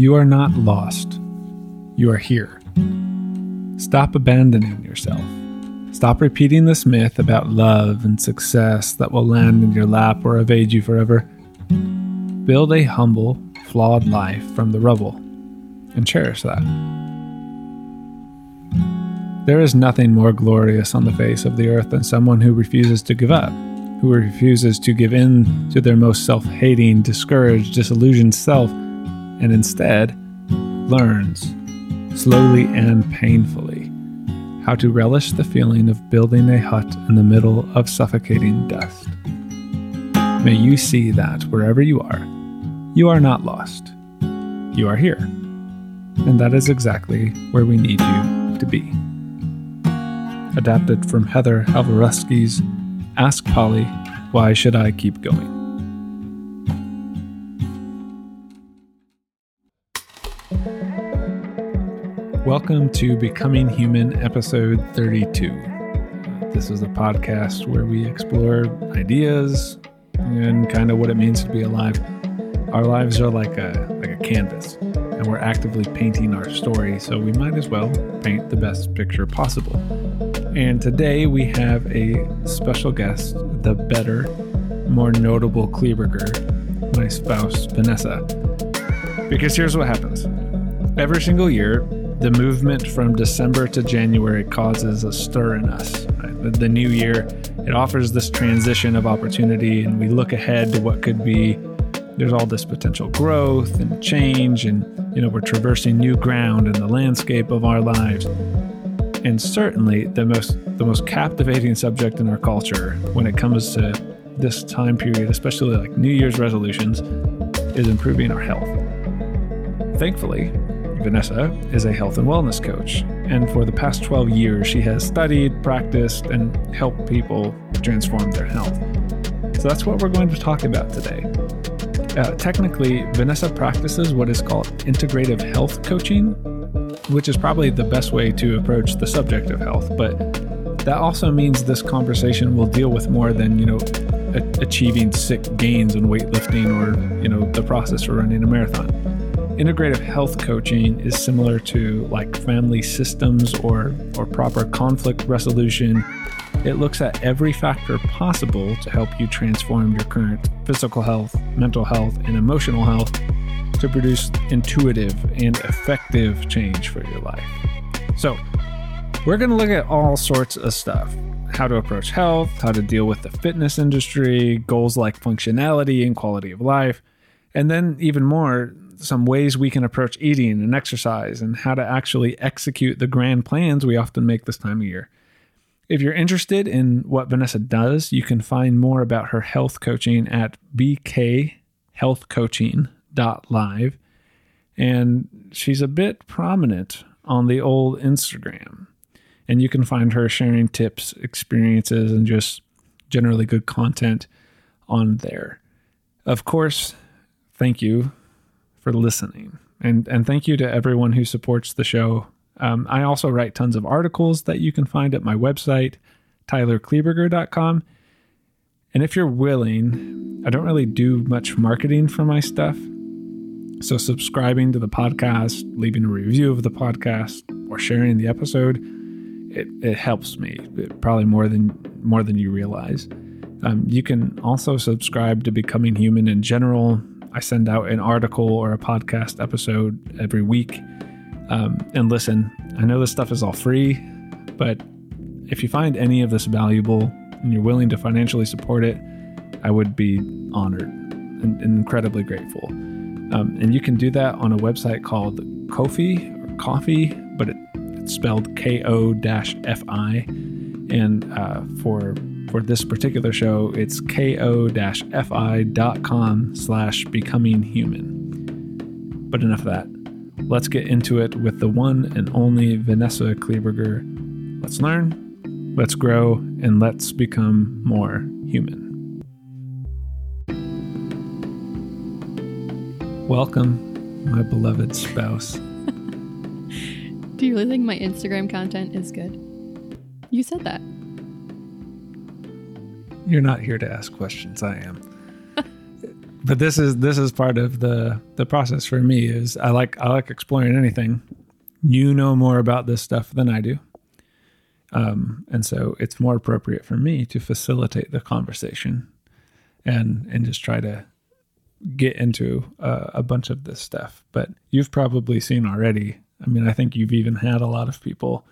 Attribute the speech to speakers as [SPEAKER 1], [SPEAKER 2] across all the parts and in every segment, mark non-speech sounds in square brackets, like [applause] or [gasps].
[SPEAKER 1] You are not lost. You are here. Stop abandoning yourself. Stop repeating this myth about love and success that will land in your lap or evade you forever. Build a humble, flawed life from the rubble and cherish that. There is nothing more glorious on the face of the earth than someone who refuses to give up, who refuses to give in to their most self hating, discouraged, disillusioned self, and instead learns, slowly and painfully, how to relish the feeling of building a hut in the middle of suffocating dust. May you see that wherever you are, you are not lost. You are here. And that is exactly where we need you to be adapted from Heather Havrilesky's Ask Polly, Why Should I Keep Going? Welcome to Becoming Human, episode 32. This is a podcast where we explore ideas and kind of what it means to be alive. Our lives are like a like a canvas, and we're actively painting our story, so we might as well paint the best picture possible. And today we have a special guest, the better, more notable Kleberger, my spouse, Vanessa. Because here's what happens every single year, the movement from December to January causes a stir in us. Right? The, new year, it offers this transition of opportunity, and we look ahead to what could be. There's all this potential growth and change, and you know we're traversing new ground in the landscape of our lives and certainly the most the most captivating subject in our culture when it comes to this time period, especially like New Year's resolutions, is improving our health. Thankfully, Vanessa is a health and wellness coach, and for the past 12 years, she has studied, practiced, and helped people transform their health. So that's what we're going to talk about today. Uh, technically, Vanessa practices what is called integrative health coaching, which is probably the best way to approach the subject of health. But that also means this conversation will deal with more than, you know, achieving sick gains in weightlifting or, you know, the process for running a marathon. Integrative health coaching is similar to like family systems or, or proper conflict resolution. It looks at every factor possible to help you transform your current physical health, mental health, and emotional health to produce intuitive and effective change for your life. So, we're going to look at all sorts of stuff how to approach health, how to deal with the fitness industry, goals like functionality and quality of life, and then even more, some ways we can approach eating and exercise and how to actually execute the grand plans we often make this time of year. If you're interested in what Vanessa does, you can find more about her health coaching at bkhealthcoaching.live. And she's a bit prominent on the old Instagram. And you can find her sharing tips, experiences, and just generally good content on there. Of course, thank you for listening. And, and thank you to everyone who supports the show. Um, I also write tons of articles that you can find at my website, tylerkleberger.com. And if you're willing, I don't really do much marketing for my stuff. So subscribing to the podcast, leaving a review of the podcast, or sharing the episode, it, it helps me it, probably more than more than you realize. Um, you can also subscribe to Becoming Human in general. I send out an article or a podcast episode every week. Um, and listen, I know this stuff is all free, but if you find any of this valuable and you're willing to financially support it, I would be honored and, and incredibly grateful. Um, and you can do that on a website called Ko-fi or Coffee, but it, it's spelled K-O-F-I. And uh, for for this particular show, it's ko-fi.com slash becoming human. But enough of that. Let's get into it with the one and only Vanessa Kleberger. Let's learn, let's grow, and let's become more human. Welcome, my beloved spouse. [laughs]
[SPEAKER 2] Do you really think my Instagram content is good? You said that.
[SPEAKER 1] You're not here to ask questions, I am. [laughs] but this is this is part of the the process for me is I like I like exploring anything. You know more about this stuff than I do. Um, and so it's more appropriate for me to facilitate the conversation and and just try to get into uh, a bunch of this stuff. But you've probably seen already. I mean, I think you've even had a lot of people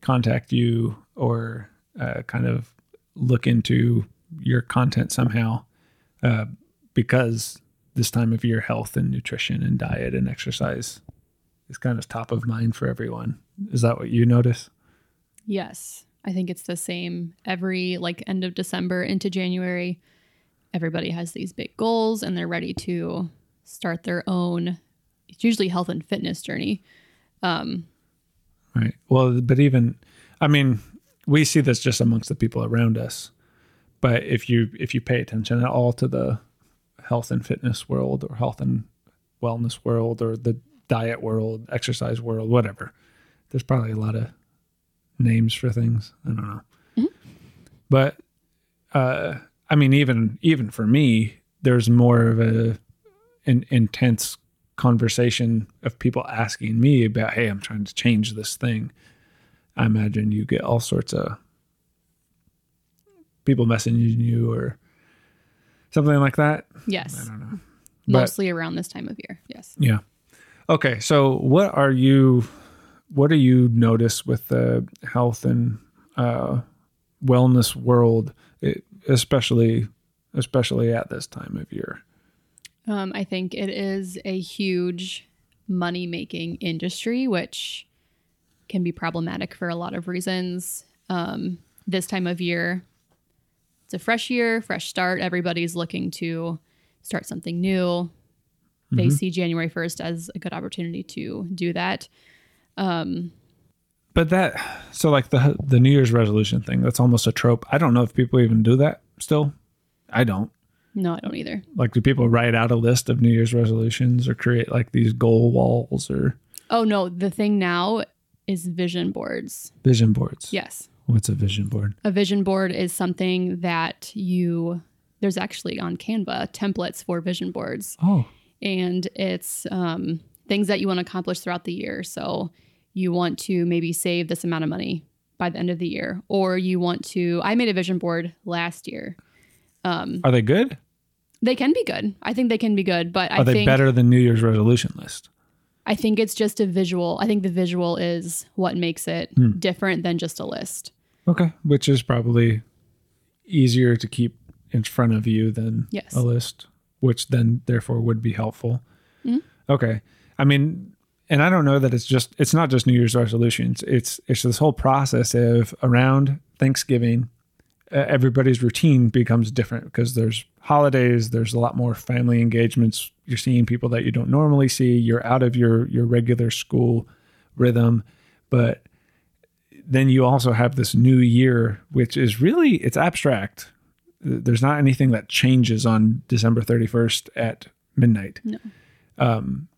[SPEAKER 1] contact you or uh, kind of look into your content somehow uh, because this time of year, health and nutrition and diet and exercise is kind of top of mind for everyone. Is that what you notice?
[SPEAKER 2] Yes. I think it's the same every like end of December into January. Everybody has these big goals and they're ready to start their own it's usually health and fitness journey. Um
[SPEAKER 1] Right. Well, but even I mean, we see this just amongst the people around us. But if you if you pay attention at all to the health and fitness world or health and wellness world or the diet world, exercise world, whatever, there's probably a lot of names for things. I don't know. Mm-hmm. But uh I mean even even for me, there's more of a an intense conversation of people asking me about, hey, I'm trying to change this thing. I imagine you get all sorts of people messaging you or something like that.
[SPEAKER 2] Yes.
[SPEAKER 1] I don't know.
[SPEAKER 2] Mostly but, around this time of year. Yes.
[SPEAKER 1] Yeah. Okay. So what are you what do you notice with the health and uh, wellness world, especially especially at this time of year?
[SPEAKER 2] Um, I think it is a huge money making industry, which can be problematic for a lot of reasons. Um, this time of year, it's a fresh year, fresh start. Everybody's looking to start something new. Mm-hmm. They see January 1st as a good opportunity to do that. Um,
[SPEAKER 1] but that, so like the the New Year's resolution thing, that's almost a trope. I don't know if people even do that still. I don't.
[SPEAKER 2] No, I don't either.
[SPEAKER 1] Like, do people write out a list of New Year's resolutions or create like these goal walls or?
[SPEAKER 2] Oh no, the thing now is vision boards.
[SPEAKER 1] Vision boards.
[SPEAKER 2] Yes.
[SPEAKER 1] What's a vision board?
[SPEAKER 2] A vision board is something that you. There's actually on Canva templates for vision boards.
[SPEAKER 1] Oh.
[SPEAKER 2] And it's um, things that you want to accomplish throughout the year. So you want to maybe save this amount of money by the end of the year, or you want to. I made a vision board last year.
[SPEAKER 1] Um, Are they good?
[SPEAKER 2] They can be good. I think they can be good, but
[SPEAKER 1] Are
[SPEAKER 2] I
[SPEAKER 1] they
[SPEAKER 2] think
[SPEAKER 1] better than New Year's resolution list?
[SPEAKER 2] I think it's just a visual. I think the visual is what makes it hmm. different than just a list.
[SPEAKER 1] Okay, which is probably easier to keep in front of you than
[SPEAKER 2] yes.
[SPEAKER 1] a list, which then therefore would be helpful. Mm-hmm. Okay. I mean, and I don't know that it's just it's not just New Year's resolutions. It's it's this whole process of around Thanksgiving everybody's routine becomes different because there's holidays there's a lot more family engagements. You're seeing people that you don't normally see. You're out of your your regular school rhythm. But then you also have this new year which is really it's abstract. There's not anything that changes on december 31st at midnight.
[SPEAKER 2] No.
[SPEAKER 1] um,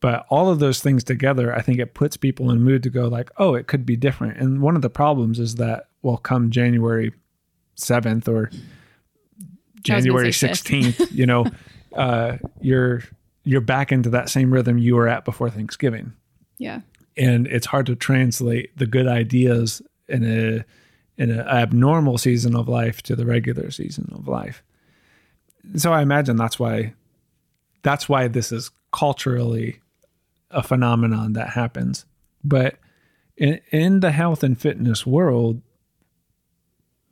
[SPEAKER 1] but all of those things together i think it puts people in mood to go like oh it could be different. And one of the problems is that well come january 7th or January 16th, you know, [laughs] uh, you're you're back into that same rhythm you were at before Thanksgiving.
[SPEAKER 2] Yeah.
[SPEAKER 1] And it's hard to translate the good ideas in a in an abnormal season of life to the regular season of life. So I imagine that's why that's why this is culturally a phenomenon that happens. But in, in the health and fitness world,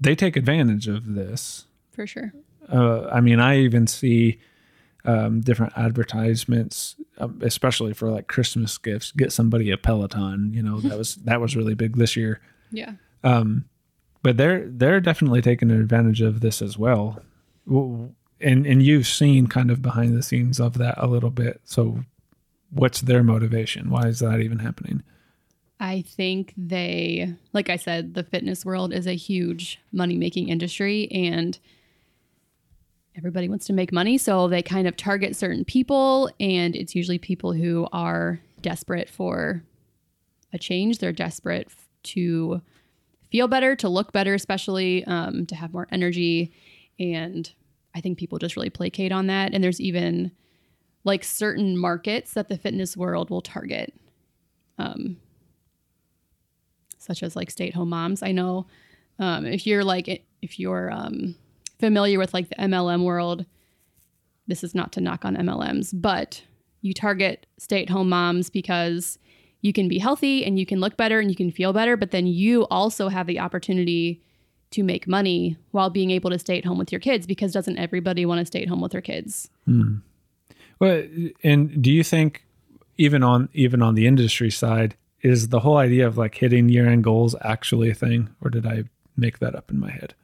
[SPEAKER 1] they take advantage of this
[SPEAKER 2] for sure.
[SPEAKER 1] Uh, I mean, I even see um, different advertisements, um, especially for like Christmas gifts. Get somebody a Peloton. You know, that was that was really big this year.
[SPEAKER 2] Yeah.
[SPEAKER 1] Um, but they're they're definitely taking advantage of this as well. And and you've seen kind of behind the scenes of that a little bit. So, what's their motivation? Why is that even happening?
[SPEAKER 2] I think they, like I said, the fitness world is a huge money making industry and everybody wants to make money. So they kind of target certain people, and it's usually people who are desperate for a change. They're desperate to feel better, to look better, especially um, to have more energy. And I think people just really placate on that. And there's even like certain markets that the fitness world will target, um, such as like stay at home moms. I know um, if you're like, if you're um, familiar with like the MLM world, this is not to knock on MLMs, but you target stay at home moms because you can be healthy and you can look better and you can feel better, but then you also have the opportunity to make money while being able to stay at home with your kids because doesn't everybody want to stay at home with their kids?
[SPEAKER 1] Hmm. Well, and do you think even on even on the industry side is the whole idea of like hitting year end goals actually a thing, or did I make that up in my head?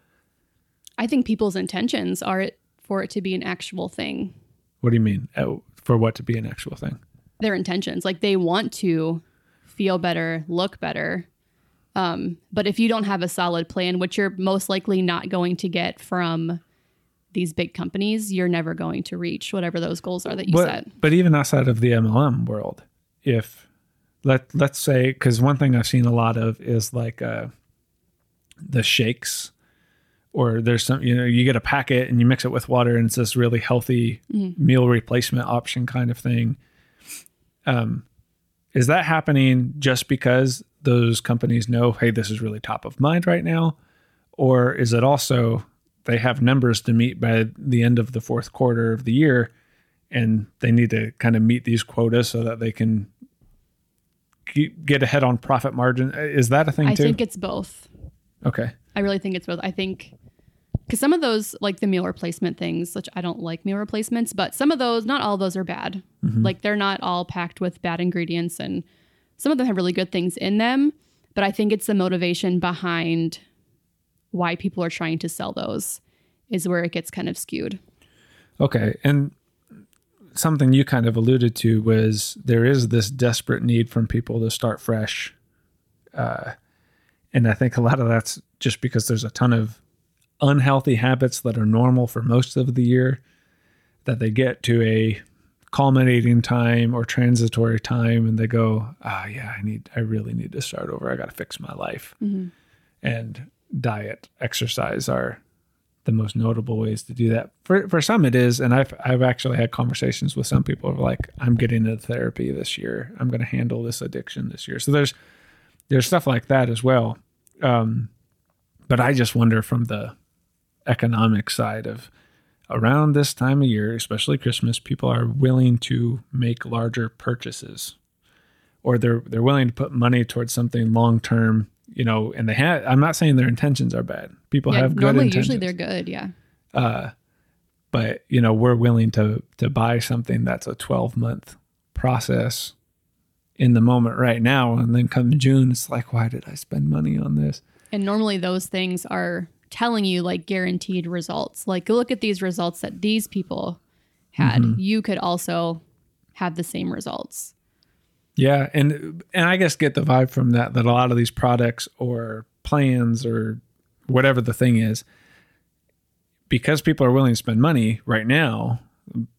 [SPEAKER 2] I think people's intentions are for it to be an actual thing.
[SPEAKER 1] What do you mean? Oh, for what to be an actual thing?
[SPEAKER 2] Their intentions, like they want to feel better, look better, um, but if you don't have a solid plan, which you're most likely not going to get from these big companies, you're never going to reach whatever those goals are that you
[SPEAKER 1] but,
[SPEAKER 2] set.
[SPEAKER 1] But even outside of the MLM world, if let let's say because one thing I've seen a lot of is like uh, the shakes, or there's some you know you get a packet and you mix it with water and it's this really healthy mm-hmm. meal replacement option kind of thing. Um, is that happening just because those companies know, hey, this is really top of mind right now? Or is it also they have numbers to meet by the end of the fourth quarter of the year and they need to kind of meet these quotas so that they can get ahead on profit margin? Is that a thing
[SPEAKER 2] I
[SPEAKER 1] too?
[SPEAKER 2] I think it's both.
[SPEAKER 1] Okay.
[SPEAKER 2] I really think it's both. I think because some of those, like the meal replacement things, which I don't like meal replacements, but some of those, not all of those are bad. Mm-hmm. Like they're not all packed with bad ingredients, and some of them have really good things in them. But I think it's the motivation behind why people are trying to sell those is where it gets kind of skewed.
[SPEAKER 1] Okay. And something you kind of alluded to was there is this desperate need from people to start fresh. Uh, and I think a lot of that's just because there's a ton of unhealthy habits that are normal for most of the year that they get to a culminating time or transitory time and they go ah yeah i need i really need to start over i got to fix my life mm-hmm. and diet exercise are the most notable ways to do that. For for some it is and i've i've actually had conversations with some people of like i'm getting into therapy this year. I'm going to handle this addiction this year. So there's there's stuff like that as well. Um but i just wonder from the economic side of around this time of year, especially Christmas, people are willing to make larger purchases or they're they're willing to put money towards something long term, you know, and they have I'm not saying their intentions are bad. People yeah, have good normally intentions.
[SPEAKER 2] usually they're good, yeah.
[SPEAKER 1] Uh but you know, we're willing to to buy something that's a 12 month process in the moment right now and then come June it's like why did I spend money on this?
[SPEAKER 2] And normally those things are telling you like guaranteed results. Like, look at these results that these people had. Mm-hmm. You could also have the same results.
[SPEAKER 1] Yeah, and and I guess get the vibe from that that a lot of these products or plans or whatever the thing is, because people are willing to spend money right now,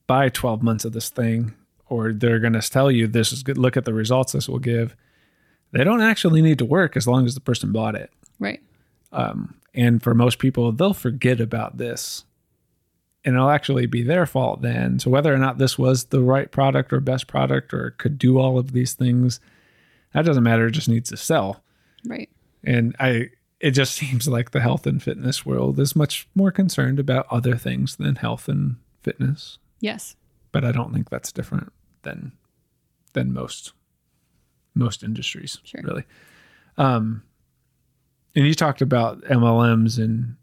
[SPEAKER 1] buy 12 months of this thing, or they're going to tell you this is good. Look at the results this will give. They don't actually need to work as long as the person bought it.
[SPEAKER 2] Right.
[SPEAKER 1] Um, and for most people, they'll forget about this and it'll actually be their fault then. So whether or not this was the right product or best product or could do all of these things, that doesn't matter. It just needs to sell.
[SPEAKER 2] Right.
[SPEAKER 1] And I, it just [laughs] seems like the health and fitness world is much more concerned about other things than health and fitness.
[SPEAKER 2] Yes.
[SPEAKER 1] But I don't think that's different than than most most industries. Sure. Really. Um, and you talked about MLMs and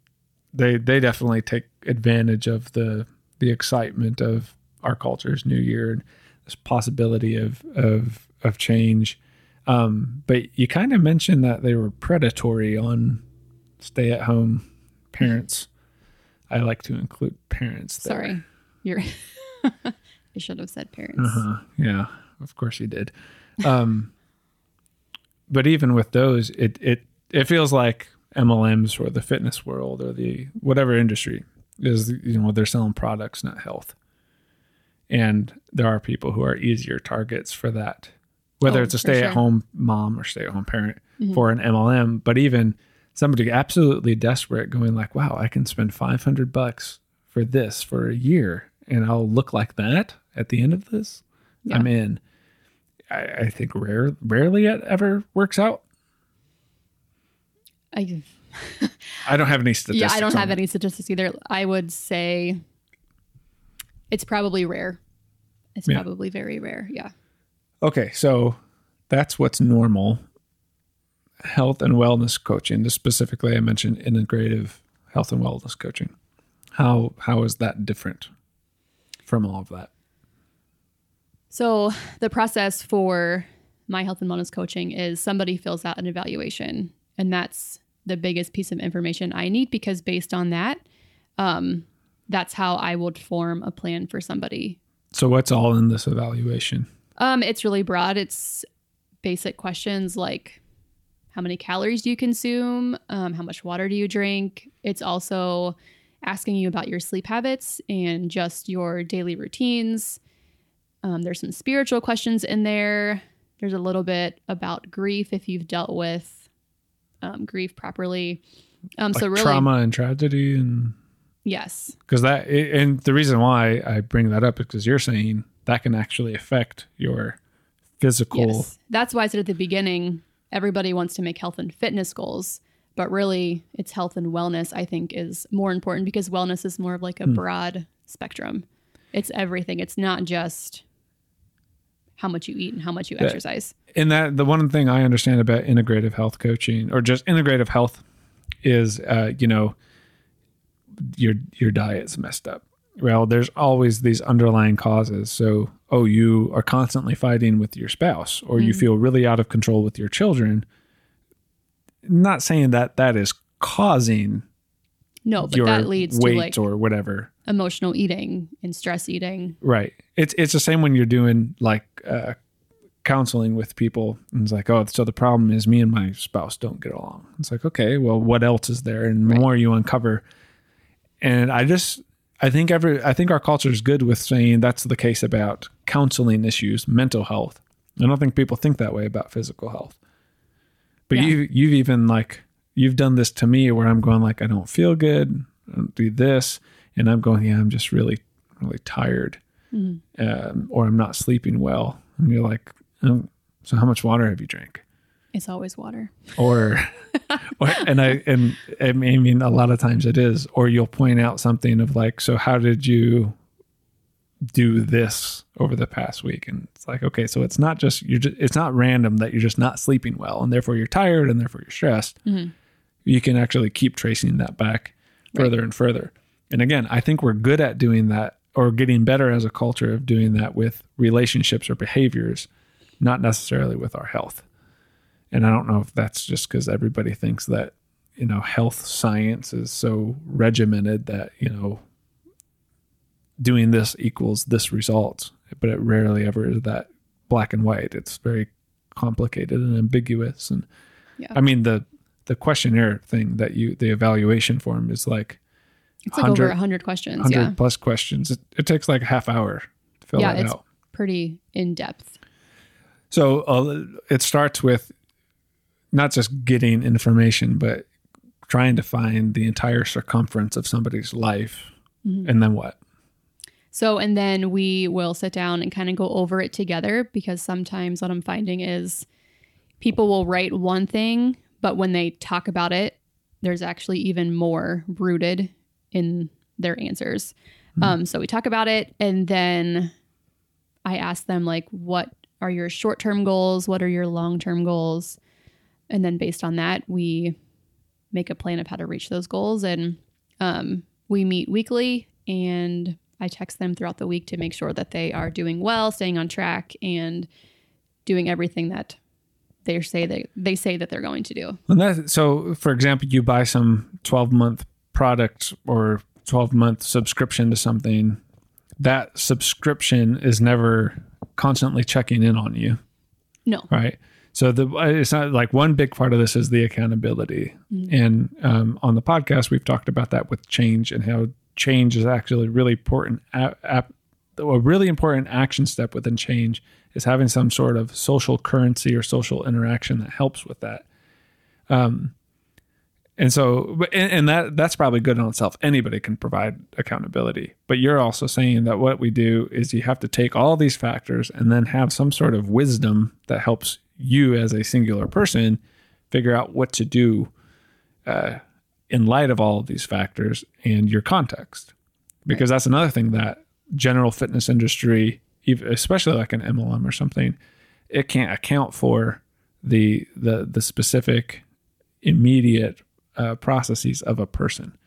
[SPEAKER 1] they they definitely take advantage of the the excitement of our culture's new year and this possibility of of of change. Um, but you kind of mentioned that they were predatory on stay at home parents. [laughs] I like to include parents.
[SPEAKER 2] There. Sorry, you're. [laughs] I should have said parents.
[SPEAKER 1] Uh-huh. Yeah, of course you did. Um, [laughs] but even with those, it it it feels like MLMs or the fitness world or the whatever industry is you know they're selling products not health and there are people who are easier targets for that whether oh, it's a stay at home sure. mom or stay at home parent mm-hmm. for an MLM but even somebody absolutely desperate going like wow I can spend 500 bucks for this for a year and I'll look like that at the end of this,
[SPEAKER 2] Yeah.
[SPEAKER 1] I'm in. I, I think rare, rarely it ever works out.
[SPEAKER 2] I,
[SPEAKER 1] I don't have any [laughs]
[SPEAKER 2] yeah,
[SPEAKER 1] statistics.
[SPEAKER 2] I don't have
[SPEAKER 1] it.
[SPEAKER 2] any statistics either. I would say it's probably rare. It's
[SPEAKER 1] Yeah.
[SPEAKER 2] probably very rare. Yeah.
[SPEAKER 1] Okay, so that's what's normal. Health and wellness coaching. Specifically, I mentioned integrative health and wellness coaching. How how is that different from all of that?
[SPEAKER 2] So the process for my health and wellness coaching is somebody fills out an evaluation, and that's the biggest piece of information I need because based on that, um, that's how I would form a plan for somebody.
[SPEAKER 1] So what's all in this evaluation?
[SPEAKER 2] Um, it's really broad. It's basic questions like how many calories do you consume, um, how much water do you drink. It's also asking you about your sleep habits and just your daily routines. Um, there's some spiritual questions in there. There's a little bit about grief if you've dealt with um, grief properly. Um,
[SPEAKER 1] Like
[SPEAKER 2] so really,
[SPEAKER 1] trauma and tragedy and
[SPEAKER 2] yes,
[SPEAKER 1] because that and the reason why I bring that up is because you're saying that can actually affect your physical
[SPEAKER 2] Yes. That's why I said at the beginning, everybody wants to make health and fitness goals, but really it's health and wellness, I think, is more important because wellness is more of like a broad spectrum. It's everything. It's not just how much you eat and how much you exercise.
[SPEAKER 1] And that the one thing I understand about integrative health coaching or just integrative health is uh, you know your your diet's messed up. Well, there's always these underlying causes. So, oh, you are constantly fighting with your spouse, or you feel really out of control with your children. Not saying that that is causing
[SPEAKER 2] No, but that leads
[SPEAKER 1] weight
[SPEAKER 2] to like
[SPEAKER 1] or whatever.
[SPEAKER 2] emotional eating and stress eating.
[SPEAKER 1] Right. It's it's the same when you're doing like uh, counseling with people. And it's like, oh, so the problem is me and my spouse don't get along. It's like, okay, well, what else is there? And the
[SPEAKER 2] Right.
[SPEAKER 1] more you uncover, and I just I think every I think our culture is good with saying that's the case about counseling issues, mental health. I don't think people think that way about physical health. But
[SPEAKER 2] Yeah.
[SPEAKER 1] you you've even like you've done this to me where I'm going like I don't feel good, I don't do this, and I'm going yeah I'm just really really tired, um, or I'm not sleeping well, and you're like, oh, so how much water have you drank?
[SPEAKER 2] It's always water.
[SPEAKER 1] or, [laughs] or and I and I mean a lot of times it is. Or you'll point out something of like so how did you do this over the past week? And it's like okay so it's not just you're just it's not random that you're just not sleeping well and therefore you're tired and therefore you're stressed. Mm-hmm. You can actually keep tracing that back further and further. And again i think we're good at doing that or getting better as a culture of doing that with relationships or behaviors not necessarily with our health and I don't know if that's just because everybody thinks that, you know, health science is so regimented that, you know, doing this equals this result. But it rarely ever is that black and white. It's very complicated and ambiguous. And
[SPEAKER 2] Yeah.
[SPEAKER 1] I mean, the, the questionnaire thing that you, the evaluation form is like
[SPEAKER 2] It's like over
[SPEAKER 1] 100
[SPEAKER 2] 100 questions.
[SPEAKER 1] 100
[SPEAKER 2] Yeah.
[SPEAKER 1] plus questions. It, it takes like a half hour to fill
[SPEAKER 2] Yeah.
[SPEAKER 1] that
[SPEAKER 2] It's
[SPEAKER 1] out.
[SPEAKER 2] pretty in depth.
[SPEAKER 1] So uh, it starts with not just getting information, but trying to find the entire circumference of somebody's life. And then what?
[SPEAKER 2] So, and then we will sit down and kind of go over it together because sometimes what I'm finding is people will write one thing, but when they talk about it, there's actually even more rooted in their answers. Um, so we talk about it, and then I ask them, like, what are your short term goals? What are your long term goals? And then based on that, we make a plan of how to reach those goals. And um, we meet weekly, and I text them throughout the week to make sure that they are doing well, staying on track, and doing everything that they say that they say that they're going to do.
[SPEAKER 1] That, so, for example, you buy some 12 month product or 12 month subscription to something, that subscription is never constantly checking in on you.
[SPEAKER 2] No,
[SPEAKER 1] right? So the it's not like one big part of this is the accountability. And um, on the podcast we've talked about that with change and how change is actually really important a, a, a really important action step within change is having some sort of social currency or social interaction that helps with that. Um, And so, and, and that that's probably good on itself. Anybody can provide accountability, but you're also saying that what we do is you have to take all these factors and then have some sort of wisdom that helps you as a singular person figure out what to do uh, in light of all of these factors and your context, because that's another thing that general fitness industry, especially like an MLM or something, it can't account for the the the specific immediate uh, processes of a person.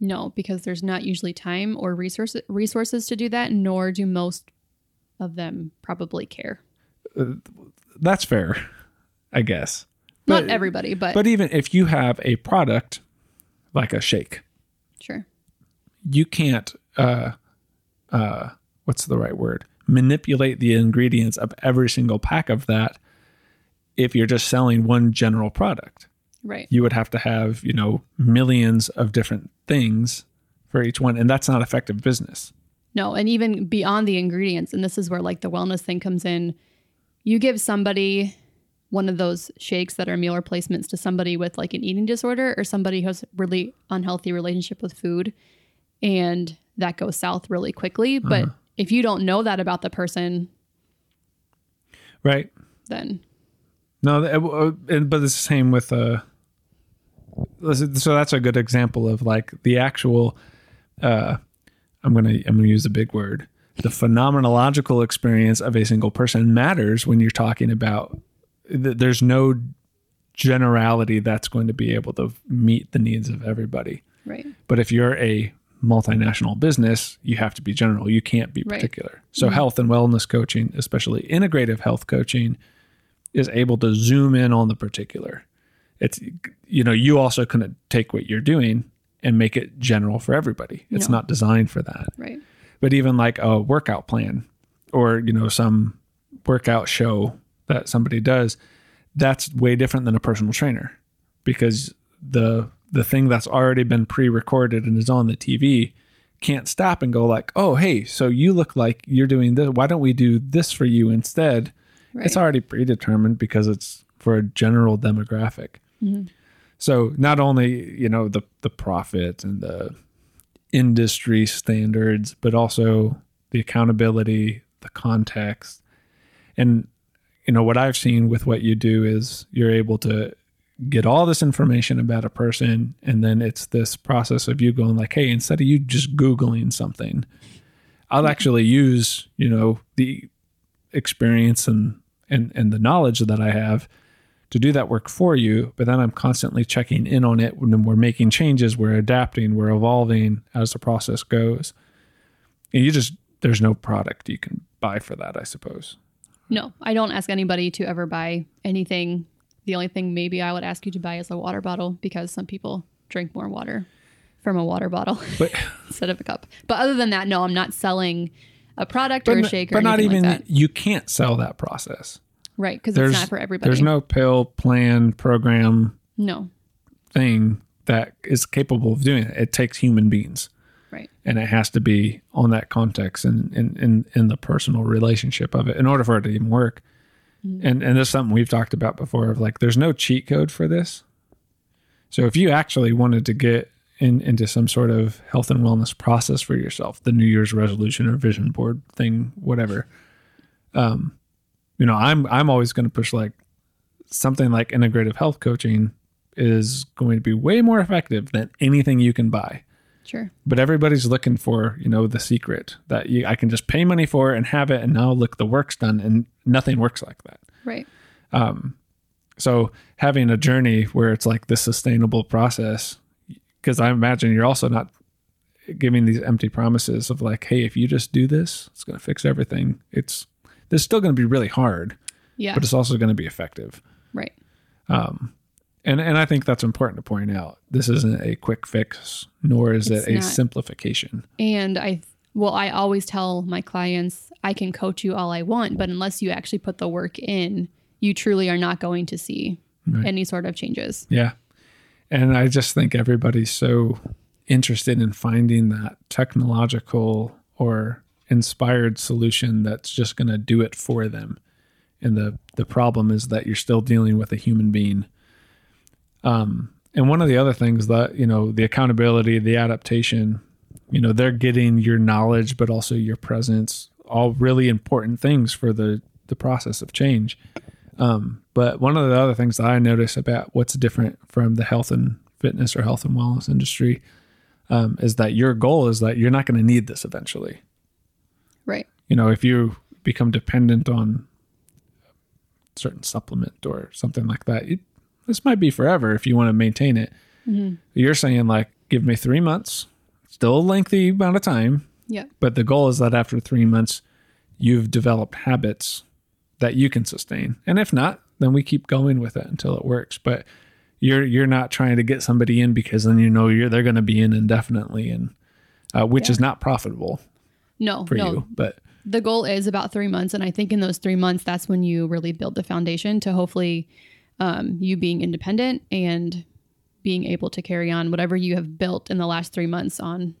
[SPEAKER 2] No, because there's not usually time or resources resources to do that, nor do most of them probably care.
[SPEAKER 1] That's fair, I guess.
[SPEAKER 2] Not everybody, but,
[SPEAKER 1] But even if you have a product like a shake,
[SPEAKER 2] sure.
[SPEAKER 1] you can't uh uh what's the right word? Manipulate the ingredients of every single pack of that if you're just selling one general product.
[SPEAKER 2] Right.
[SPEAKER 1] you would have to have you know millions of different things for each one and that's not effective business
[SPEAKER 2] No, and even beyond the ingredients, and this is where like the wellness thing comes in. You give somebody one of those shakes that are meal replacements to somebody with like an eating disorder or somebody who has a really unhealthy relationship with food, and that goes south really quickly. But if you don't know that about the person,
[SPEAKER 1] right
[SPEAKER 2] then
[SPEAKER 1] no uh, and- but it's the same with uh so that's a good example of like the actual uh i'm gonna i'm gonna use a big word the phenomenological experience of a single person matters when you're talking about th- there's no generality that's going to be able to meet the needs of everybody
[SPEAKER 2] right,
[SPEAKER 1] But if you're a multinational business, you have to be general. You can't be
[SPEAKER 2] Right.
[SPEAKER 1] particular. So health and wellness coaching, especially integrative health coaching, is able to zoom in on the particular. It's you know, you also can take what you're doing and make it general for everybody. It's
[SPEAKER 2] No.
[SPEAKER 1] not designed for that.
[SPEAKER 2] right,
[SPEAKER 1] But even like a workout plan or, you know, some workout show that somebody does, that's way different than a personal trainer because the the thing that's already been pre-recorded and is on the TV can't stop and go like, "Oh, hey, so you look like you're doing this. Why don't we do this for you instead?"
[SPEAKER 2] right.
[SPEAKER 1] It's already predetermined because it's for a general demographic.
[SPEAKER 2] Mhm.
[SPEAKER 1] So not only you know the the profit and the industry standards, but also the accountability, the context, and you know what I've seen with what you do is you're able to get all this information about a person, and then it's this process of you going like, hey, instead of you just googling something, I'll actually use you know the experience and and and the knowledge that I have to do that work for you, but then I'm constantly checking in on it when we're making changes, we're adapting, we're evolving as the process goes. And you just there's no product you can buy for that, I suppose.
[SPEAKER 2] No, I don't ask anybody to ever buy anything. The only thing maybe I would ask you to buy is a water bottle because some people drink more water from a water bottle [laughs]
[SPEAKER 1] But
[SPEAKER 2] instead of a cup. But other than that, no, I'm not selling a product or a
[SPEAKER 1] n-
[SPEAKER 2] shake or
[SPEAKER 1] but not even
[SPEAKER 2] like
[SPEAKER 1] you can't sell that process.
[SPEAKER 2] Right, because it's not for everybody.
[SPEAKER 1] There's no pill, plan, program
[SPEAKER 2] no,
[SPEAKER 1] thing that is capable of doing it. It takes human beings.
[SPEAKER 2] right,
[SPEAKER 1] and it has to be on that context and in, in, in the personal relationship of it in order for it to even work. And and this is something we've talked about before of like there's no cheat code for this. So if you actually wanted to get in into some sort of health and wellness process for yourself, the New Year's resolution or vision board thing, whatever. Um, you know, I'm I'm always going to push like something like integrative health coaching is going to be way more effective than anything you can buy
[SPEAKER 2] sure,
[SPEAKER 1] but everybody's looking for you know the secret that you, I can just pay money for and have it, and now look the work's done, and nothing works like that.
[SPEAKER 2] right, Um,
[SPEAKER 1] So having a journey where it's like this sustainable process, because I imagine you're also not giving these empty promises of like, hey, if you just do this, it's going to fix everything. It's this is still going to be really hard,
[SPEAKER 2] yeah,
[SPEAKER 1] but it's also going to be effective.
[SPEAKER 2] right, Um,
[SPEAKER 1] And and I think that's important to point out. This isn't a quick fix, nor is
[SPEAKER 2] It's
[SPEAKER 1] it a
[SPEAKER 2] not.
[SPEAKER 1] Simplification.
[SPEAKER 2] And I, well, I always tell my clients, I can coach you all I want, but unless you actually put the work in, you truly are not going to see
[SPEAKER 1] Right.
[SPEAKER 2] any sort of changes.
[SPEAKER 1] Yeah. And I just think everybody's so interested in finding that technological or inspired solution that's just going to do it for them. And the the problem is that you're still dealing with a human being. Um and one of the other things that you know the accountability the adaptation you know they're getting your knowledge but also your presence all really important things for the the process of change um, but one of the other things that i notice about what's different from the health and fitness or health and wellness industry um, is that your goal is that you're not going to need this eventually. You know if you become dependent on a certain supplement or something like that it, this might be forever if you want to maintain it. You're saying like give me three months still a lengthy amount of time.
[SPEAKER 2] Yeah.
[SPEAKER 1] but the goal is that after three months you've developed habits that you can sustain. And if not then we keep going with it until it works. But you're you're not trying to get somebody in because then you know you're they're going to be in indefinitely and uh, which is not profitable
[SPEAKER 2] No,
[SPEAKER 1] for
[SPEAKER 2] no.
[SPEAKER 1] you but
[SPEAKER 2] The goal is about three months. And I think in those three months, that's when you really build the foundation to hopefully um, you being independent and being able to carry on whatever you have built in the last three months on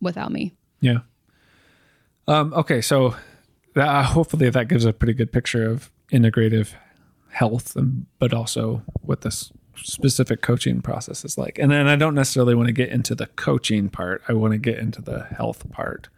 [SPEAKER 2] without me.
[SPEAKER 1] Yeah. Um, okay, so that, uh, hopefully that gives a pretty good picture of integrative health, and, but also what this specific coaching process is like. And then I don't necessarily want to get into the coaching part. I want to get into the health part.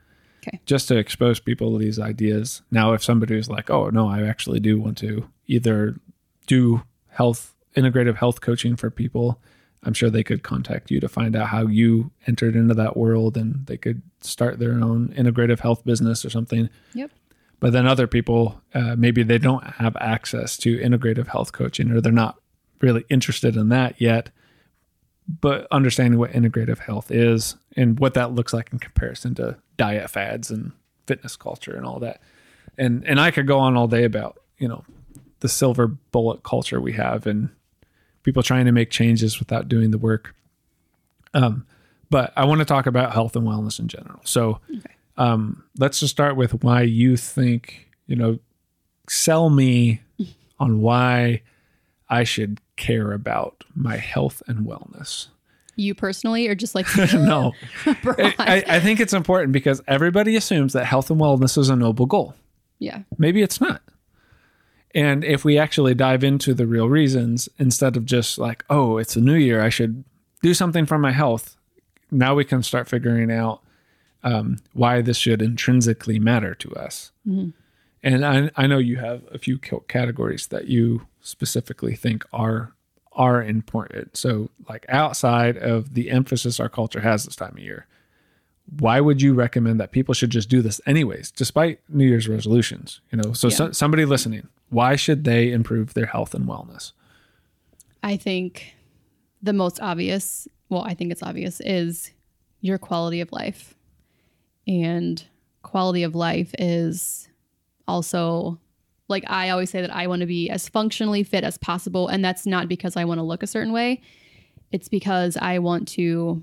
[SPEAKER 2] Okay.
[SPEAKER 1] Just to expose people to these ideas. Now, if somebody is like, "Oh no, I actually do want to either do health integrative health coaching for people," I'm sure they could contact you to find out how you entered into that world, and they could start their own integrative health business or something.
[SPEAKER 2] Yep.
[SPEAKER 1] But then other people, uh, maybe they don't have access to integrative health coaching, or they're not really interested in that yet. But understanding what integrative health is and what that looks like in comparison to diet fads and fitness culture and all that, and and I could go on all day about you know the silver bullet culture we have and people trying to make changes without doing the work. Um, but I want to talk about health and wellness in general. So um, let's just start with why you think, you know, sell me [laughs] on why I should care about my health and wellness.
[SPEAKER 2] You personally, or just like [laughs] [laughs]
[SPEAKER 1] no? I, I think it's important because everybody assumes that health and wellness is a noble goal.
[SPEAKER 2] yeah.
[SPEAKER 1] Maybe it's not. And if we actually dive into the real reasons instead of just like, oh, it's a new year, I should do something for my health, now we can start figuring out um, why this should intrinsically matter to us. And I, I know you have a few ca- categories that you specifically think are are important. So, like outside of the emphasis our culture has this time of year, why would you recommend that people should just do this anyways, despite New Year's resolutions? You know, so, so somebody listening, why should they improve their health and wellness?
[SPEAKER 2] I think the most obvious, well, I think it's obvious, is your quality of life. And quality of life is also like I always say that I want to be as functionally fit as possible. And that's not because I want to look a certain way, it's because I want to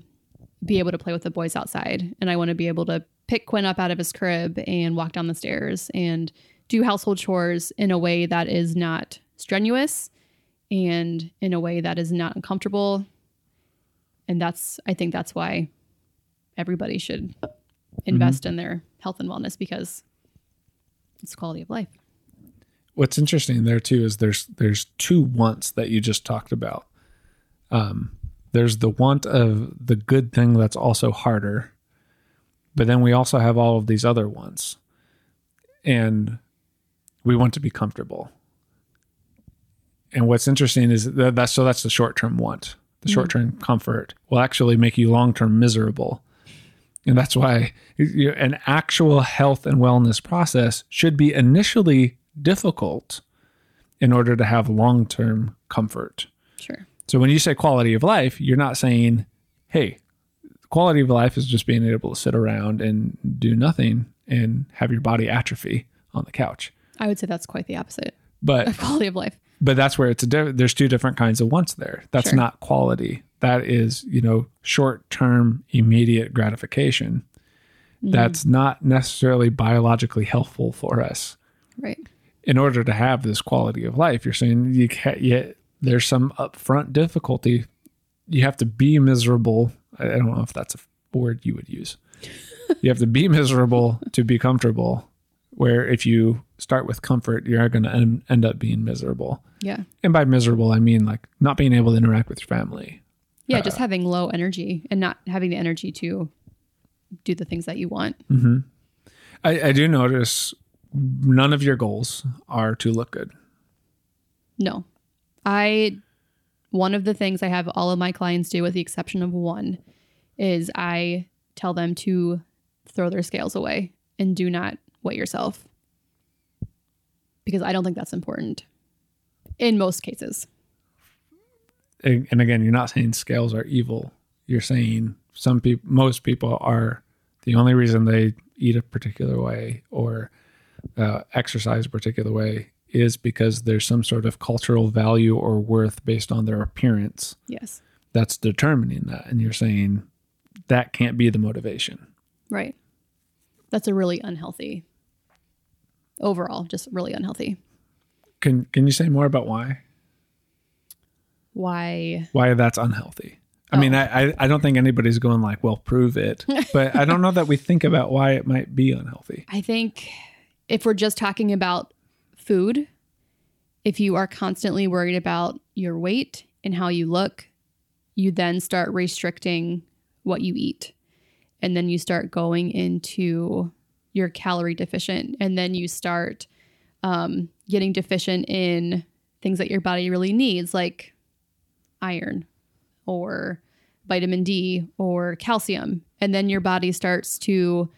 [SPEAKER 2] be able to play with the boys outside and I want to be able to pick Quinn up out of his crib and walk down the stairs and do household chores in a way that is not strenuous and in a way that is not uncomfortable. And that's, I think that's why everybody should invest mm-hmm. in their health and wellness because it's quality of life.
[SPEAKER 1] What's interesting there too is there's there's two wants that you just talked about. Um, there's the want of the good thing that's also harder, but then we also have all of these other wants, and we want to be comfortable. And what's interesting is that that's so that's the short term want. The short term comfort will actually make you long term miserable. And that's why an actual health and wellness process should be initially difficult in order to have long term comfort.
[SPEAKER 2] Sure.
[SPEAKER 1] So when you say quality of life, you're not saying, hey, quality of life is just being able to sit around and do nothing and have your body atrophy on the couch.
[SPEAKER 2] I would say that's quite the opposite
[SPEAKER 1] But
[SPEAKER 2] of quality of life.
[SPEAKER 1] but that's where it's a diff- there's two different kinds of wants there. That's
[SPEAKER 2] Sure.
[SPEAKER 1] not quality. That is, you know, short-term immediate gratification. Mm-hmm. That's not necessarily biologically helpful for us.
[SPEAKER 2] Right.
[SPEAKER 1] In order to have this quality of life, you're saying you can't yet there's some upfront difficulty. You have to be miserable. I don't know if that's a word you would use. you have to be miserable to be comfortable. Where if you start with comfort, you're going to end up being miserable.
[SPEAKER 2] Yeah.
[SPEAKER 1] And by miserable, I mean like not being able to interact with your family
[SPEAKER 2] Yeah, just uh, having low energy and not having the energy to do the things that you want. Mm-hmm.
[SPEAKER 1] I, I do notice none of your goals are to look good.
[SPEAKER 2] No. I one of the things I have all of my clients do with the exception of one is I tell them to throw their scales away and do not weigh yourself. Because I don't think that's important in most cases.
[SPEAKER 1] And and again, you're not saying scales are evil. You're saying some people, most people are the only reason they eat a particular way or uh, exercise a particular way is because there's some sort of cultural value or worth based on their appearance
[SPEAKER 2] Yes.
[SPEAKER 1] that's determining that. And you're saying that can't be the motivation.
[SPEAKER 2] Right. That's a really unhealthy overall, just really unhealthy.
[SPEAKER 1] Can Can you say more about why?
[SPEAKER 2] Why
[SPEAKER 1] Why that's unhealthy? I mean,
[SPEAKER 2] Oh.
[SPEAKER 1] I, I I don't think anybody's going like, well, prove it, [laughs] but I don't know that we think about why it might be unhealthy.
[SPEAKER 2] I think if we're just talking about food, if you are constantly worried about your weight and how you look, you then start restricting what you eat. And then you start going into your calorie deficient. And then you start um, getting deficient in things that your body really needs, like iron or vitamin D or calcium. And then your body starts to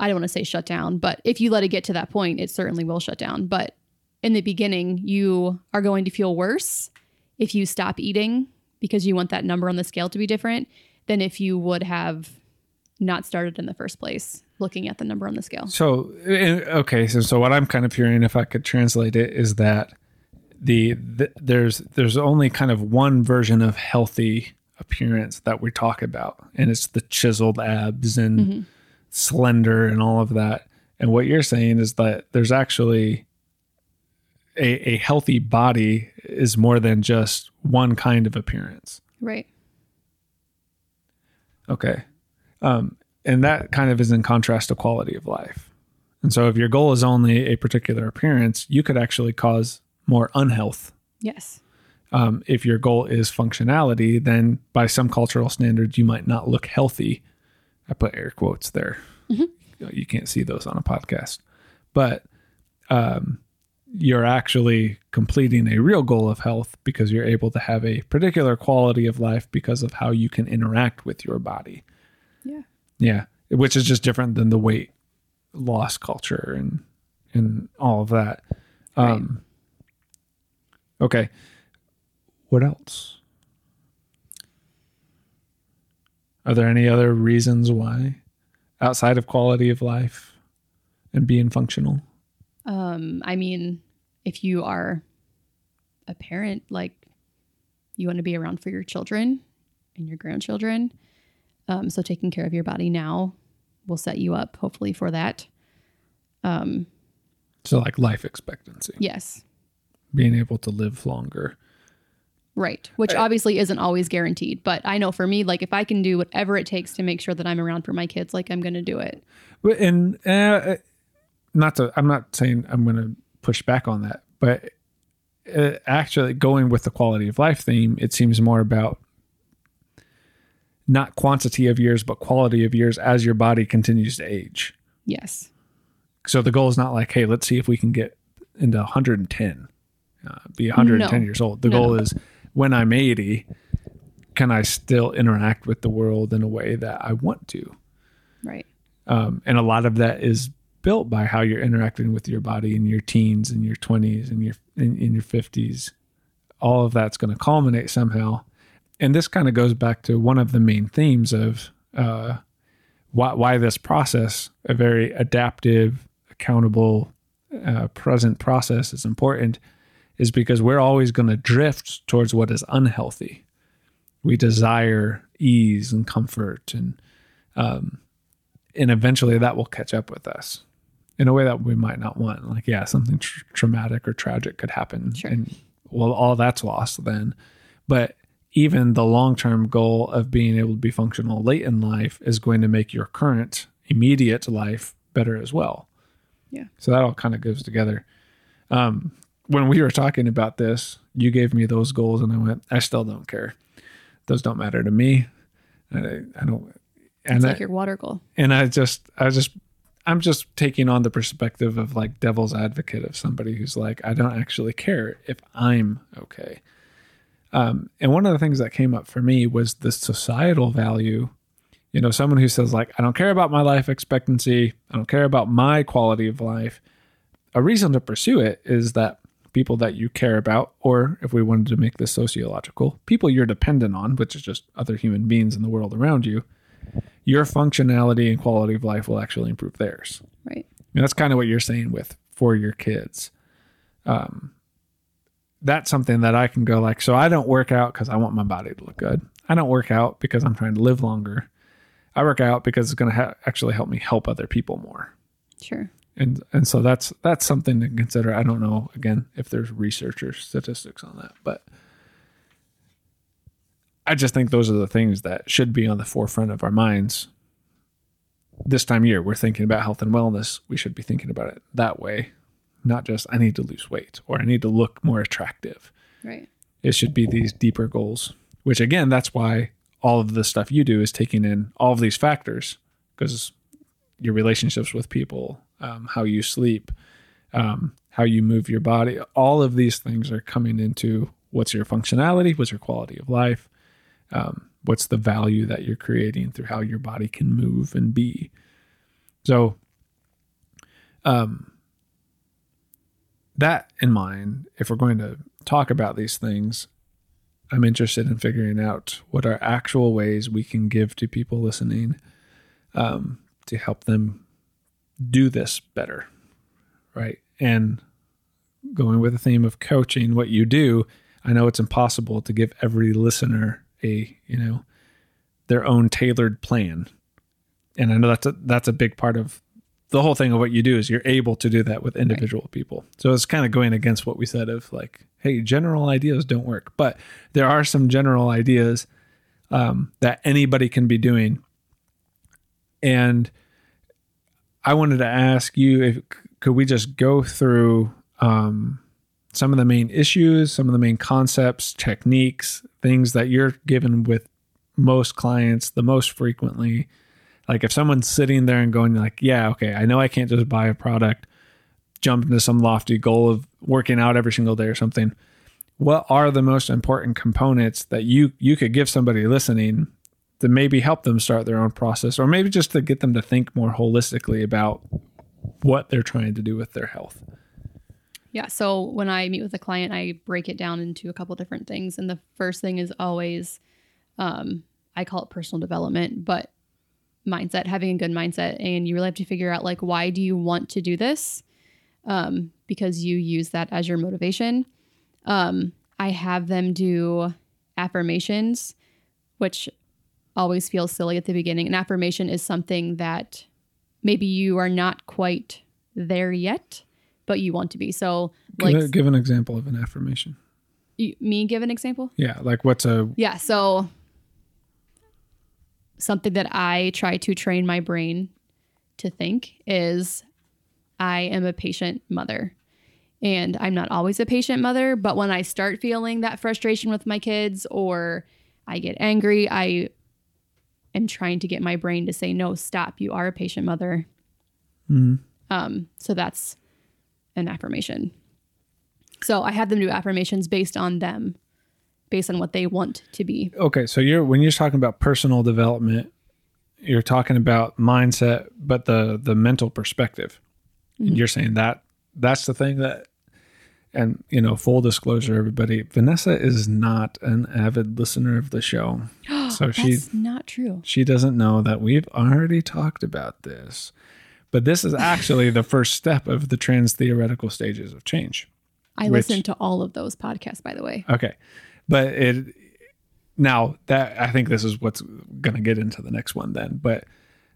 [SPEAKER 2] I don't want to say shut down, but if you let it get to that point, it certainly will shut down. But in the beginning, you are going to feel worse if you stop eating because you want that number on the scale to be different than if you would have not started in the first place looking at the number on the scale.
[SPEAKER 1] So okay, so so what I'm kind of hearing, if I could translate it, is that the, the there's there's only kind of one version of healthy appearance that we talk about, and it's the chiseled abs and mm-hmm. Slender and all of that. And what you're saying is that there's actually a, a healthy body is more than just one kind of appearance.
[SPEAKER 2] Right.
[SPEAKER 1] Okay. Um, and that kind of is in contrast to quality of life. And so if your goal is only a particular appearance, you could actually cause more unhealth.
[SPEAKER 2] Yes.
[SPEAKER 1] Um, if your goal is functionality, then by some cultural standards, you might not look healthy. I put air quotes there. You can't see those on a podcast. But um, you're actually completing a real goal of health because you're able to have a particular quality of life because of how you can interact with your body.
[SPEAKER 2] Yeah.
[SPEAKER 1] Yeah, which is just different than the weight loss culture and and all of that. Um, Okay, what else? Are there any other reasons why, outside of quality of life and being functional?
[SPEAKER 2] Um, I mean, if you are a parent, like you want to be around for your children and your grandchildren. Um, so taking care of your body now will set you up hopefully for that. Um,
[SPEAKER 1] So, like life expectancy,
[SPEAKER 2] yes.
[SPEAKER 1] being able to live longer.
[SPEAKER 2] Right. Which obviously isn't always guaranteed. But I know for me, like if I can do whatever it takes to make sure that I'm around for my kids, like I'm going to do it.
[SPEAKER 1] And uh, not to, I'm not saying I'm going to push back on that, but uh, actually going with the quality of life theme, it seems more about not quantity of years, but quality of years as your body continues to age.
[SPEAKER 2] Yes.
[SPEAKER 1] So the goal is not like, hey, let's see if we can get into 110, uh, be 110
[SPEAKER 2] No.
[SPEAKER 1] years old. The
[SPEAKER 2] No,
[SPEAKER 1] goal is when I'm 80, can I still interact with the world in a way that I want to?
[SPEAKER 2] Right.
[SPEAKER 1] um, and a lot of that is built by how you're interacting with your body in your teens and your 20s and your in, in your 50s all of that's going to culminate somehow and this kind of goes back to one of the main themes of uh, why, why this process a very adaptive accountable uh, present process is important is because we're always going to drift towards what is unhealthy we desire ease and comfort and and eventually that will catch up with us in a way that we might not want. Like, yeah, something tr- traumatic or tragic could happen,
[SPEAKER 2] Sure.
[SPEAKER 1] and well, all that's lost then. But even the long term goal of being able to be functional late in life is going to make your current immediate life better as well.
[SPEAKER 2] Yeah.
[SPEAKER 1] So that all kind of goes together. Um, when we were talking about this, you gave me those goals, and I went, I still don't care. those don't matter to me. I, I don't. And
[SPEAKER 2] It's
[SPEAKER 1] I,
[SPEAKER 2] your water goal.
[SPEAKER 1] and I just, I just, I'm just taking on the perspective of like devil's advocate of somebody who's like, I don't actually care if I'm okay. Um, and one of the things that came up for me was the societal value. You know, someone who says like, I don't care about my life expectancy. I don't care about my quality of life. A reason to pursue it is that people that you care about, or if we wanted to make this sociological, people you're dependent on, which is just other human beings in the world around you, your functionality and quality of life will actually improve theirs.
[SPEAKER 2] Right.
[SPEAKER 1] And that's kind of what you're saying with for your kids. Um, that's something that I can go like, so I don't work out because I want my body to look good. I don't work out because I'm trying to live longer. I work out because it's going to ha- actually help me help other people more.
[SPEAKER 2] Sure.
[SPEAKER 1] And and so that's that's something to consider. I don't know again if there's research or statistics on that, but I just think those are the things that should be on the forefront of our minds. This time of year, we're thinking about health and wellness. We should be thinking about it that way, not just I need to lose weight or I need to look more attractive.
[SPEAKER 2] Right.
[SPEAKER 1] It should be these deeper goals, which again, that's why all of the stuff you do is taking in all of these factors because your relationships with people, um, how you sleep, um, how you move your body, all of these things are coming into what's your functionality, what's your quality of life, um, what's the value that you're creating through how your body can move and be. So, um, that in mind, if we're going to talk about these things, I'm interested in figuring out what are actual ways we can give to people listening um, to help them do this better, right? And going with the theme of coaching, what you do, I know it's impossible to give every listener a you know their own tailored plan, and I know that's a, that's a big part of the whole thing of what you do is you're able to do that with individual people. So it's kind of going against what we said of like, hey, general ideas don't work, but there are some general ideas um, that anybody can be doing. And I wanted to ask you if could we just go through um, some of the main issues, some of the main concepts, techniques, things that you're given with most clients the most frequently like if someone's sitting there and going like, yeah, okay, I know I can't just buy a product, jump into some lofty goal of working out every single day or something. What are the most important components that you you could give somebody listening to maybe help them start their own process or maybe just to get them to think more holistically about what they're trying to do with their health?
[SPEAKER 2] Yeah. So when I meet with a client, I break it down into a couple different things. And the first thing is always, um, I call it personal development, but mindset, having a good mindset. And you really have to figure out, like, why do you want to do this? Um, because you use that as your motivation. Um, I have them do affirmations, which always feels silly at the beginning. An affirmation is something that maybe you are not quite there yet, but you want to be. So, like,
[SPEAKER 1] give, a- give an example of an affirmation.
[SPEAKER 2] you, me give an example?
[SPEAKER 1] Yeah, like what's a
[SPEAKER 2] Yeah. So, something that I try to train my brain to think is I am a patient mother. And I'm not always a patient mother, but when I start feeling that frustration with my kids or I get angry, I am trying to get my brain to say, no, stop. You are a patient mother.
[SPEAKER 1] Mhm.
[SPEAKER 2] Um, so that's an affirmation. So I have them do affirmations based on them, based on what they want to be.
[SPEAKER 1] okay so you're when you're talking about personal development you're talking about mindset but the the mental perspective and you're saying that that's the thing that and you know full disclosure everybody vanessa is not an avid listener of the show [gasps] [gasps] so she
[SPEAKER 2] That's not true.
[SPEAKER 1] she doesn't know that we've already talked about this but this is actually the first step of the trans theoretical stages of change
[SPEAKER 2] I
[SPEAKER 1] Which-
[SPEAKER 2] listened to all of those podcasts, by the way.
[SPEAKER 1] Okay. But it now that I think this is what's going to get into the next one then, but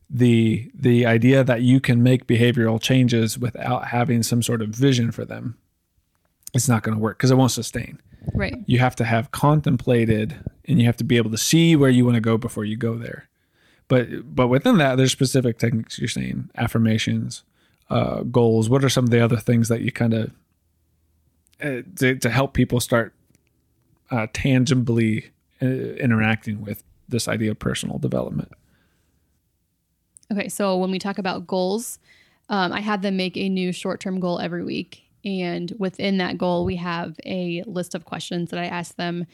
[SPEAKER 1] the the idea that you can make behavioral changes without having some sort of vision for them it's not going to work because it won't sustain.
[SPEAKER 2] Right.
[SPEAKER 1] You have to have contemplated and you have to be able to see where you want to go before you go there. But but within that there's specific techniques you're saying, affirmations, uh goals. What are some of the other things that you kind of uh, to, to help people start uh, tangibly uh, interacting with this idea of personal development.
[SPEAKER 2] Okay, so when we talk about goals, um, I have them make a new short term goal every week. And within that goal, we have a list of questions that I ask them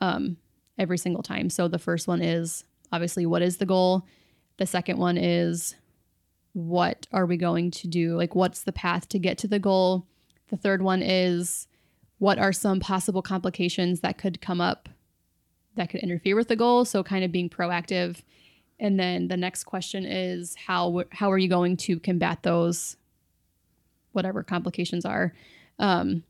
[SPEAKER 2] um, every single time. So the first one is obviously, what is the goal? The second one is, what are we going to do? Like, what's the path to get to the goal? The third one is, what are some possible complications that could come up that could interfere with the goal? So, kind of being proactive. And then the next question is, how how are you going to combat those, whatever complications are? Um,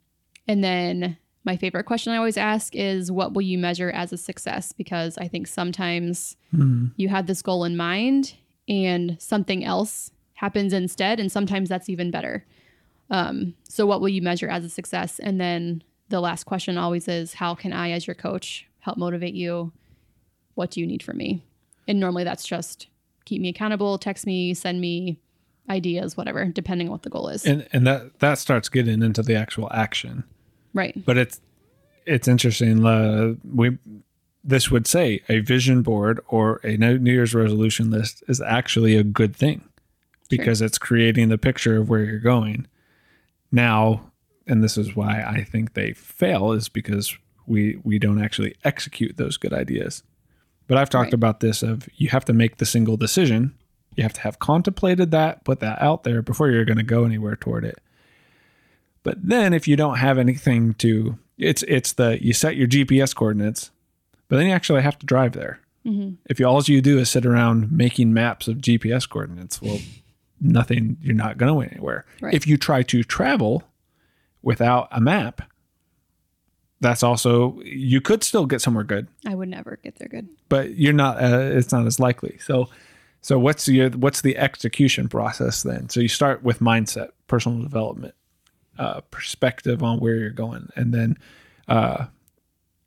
[SPEAKER 2] and then my favorite question I always ask is, what will you measure as a success? Because I think sometimes
[SPEAKER 1] Mm-hmm.
[SPEAKER 2] you had this goal in mind and something else happens instead and sometimes that's even better um, so what will you measure as a success and then the last question always is how can i as your coach help motivate you what do you need from me and normally that's just keep me accountable text me send me ideas whatever depending on what the goal is
[SPEAKER 1] And and that that starts getting into the actual action.
[SPEAKER 2] right
[SPEAKER 1] But it's it's interesting. Uh, we this would say a vision board or a New Year's resolution list is actually a good thing because it's creating the picture of where you're going. Now, and this is why I think they fail is because we we don't actually execute those good ideas. But I've talked
[SPEAKER 2] Right.
[SPEAKER 1] about this of you have to make the single decision. You have to have contemplated that, put that out there before you're going to go anywhere toward it. But then if you don't have anything to it's it's the you set your GPS coordinates, but then you actually have to drive there.
[SPEAKER 2] Mhm.
[SPEAKER 1] If you, all you do is sit around making maps of GPS coordinates, well, nothing. You're not going anywhere.
[SPEAKER 2] Right.
[SPEAKER 1] If you try to travel without a map, that's also you could still get somewhere good,
[SPEAKER 2] i would never get there good
[SPEAKER 1] but you're not. Uh, it's not as likely. So, so what's your what's the execution process then? So you start with mindset, personal development, uh, perspective on where you're going, and then uh,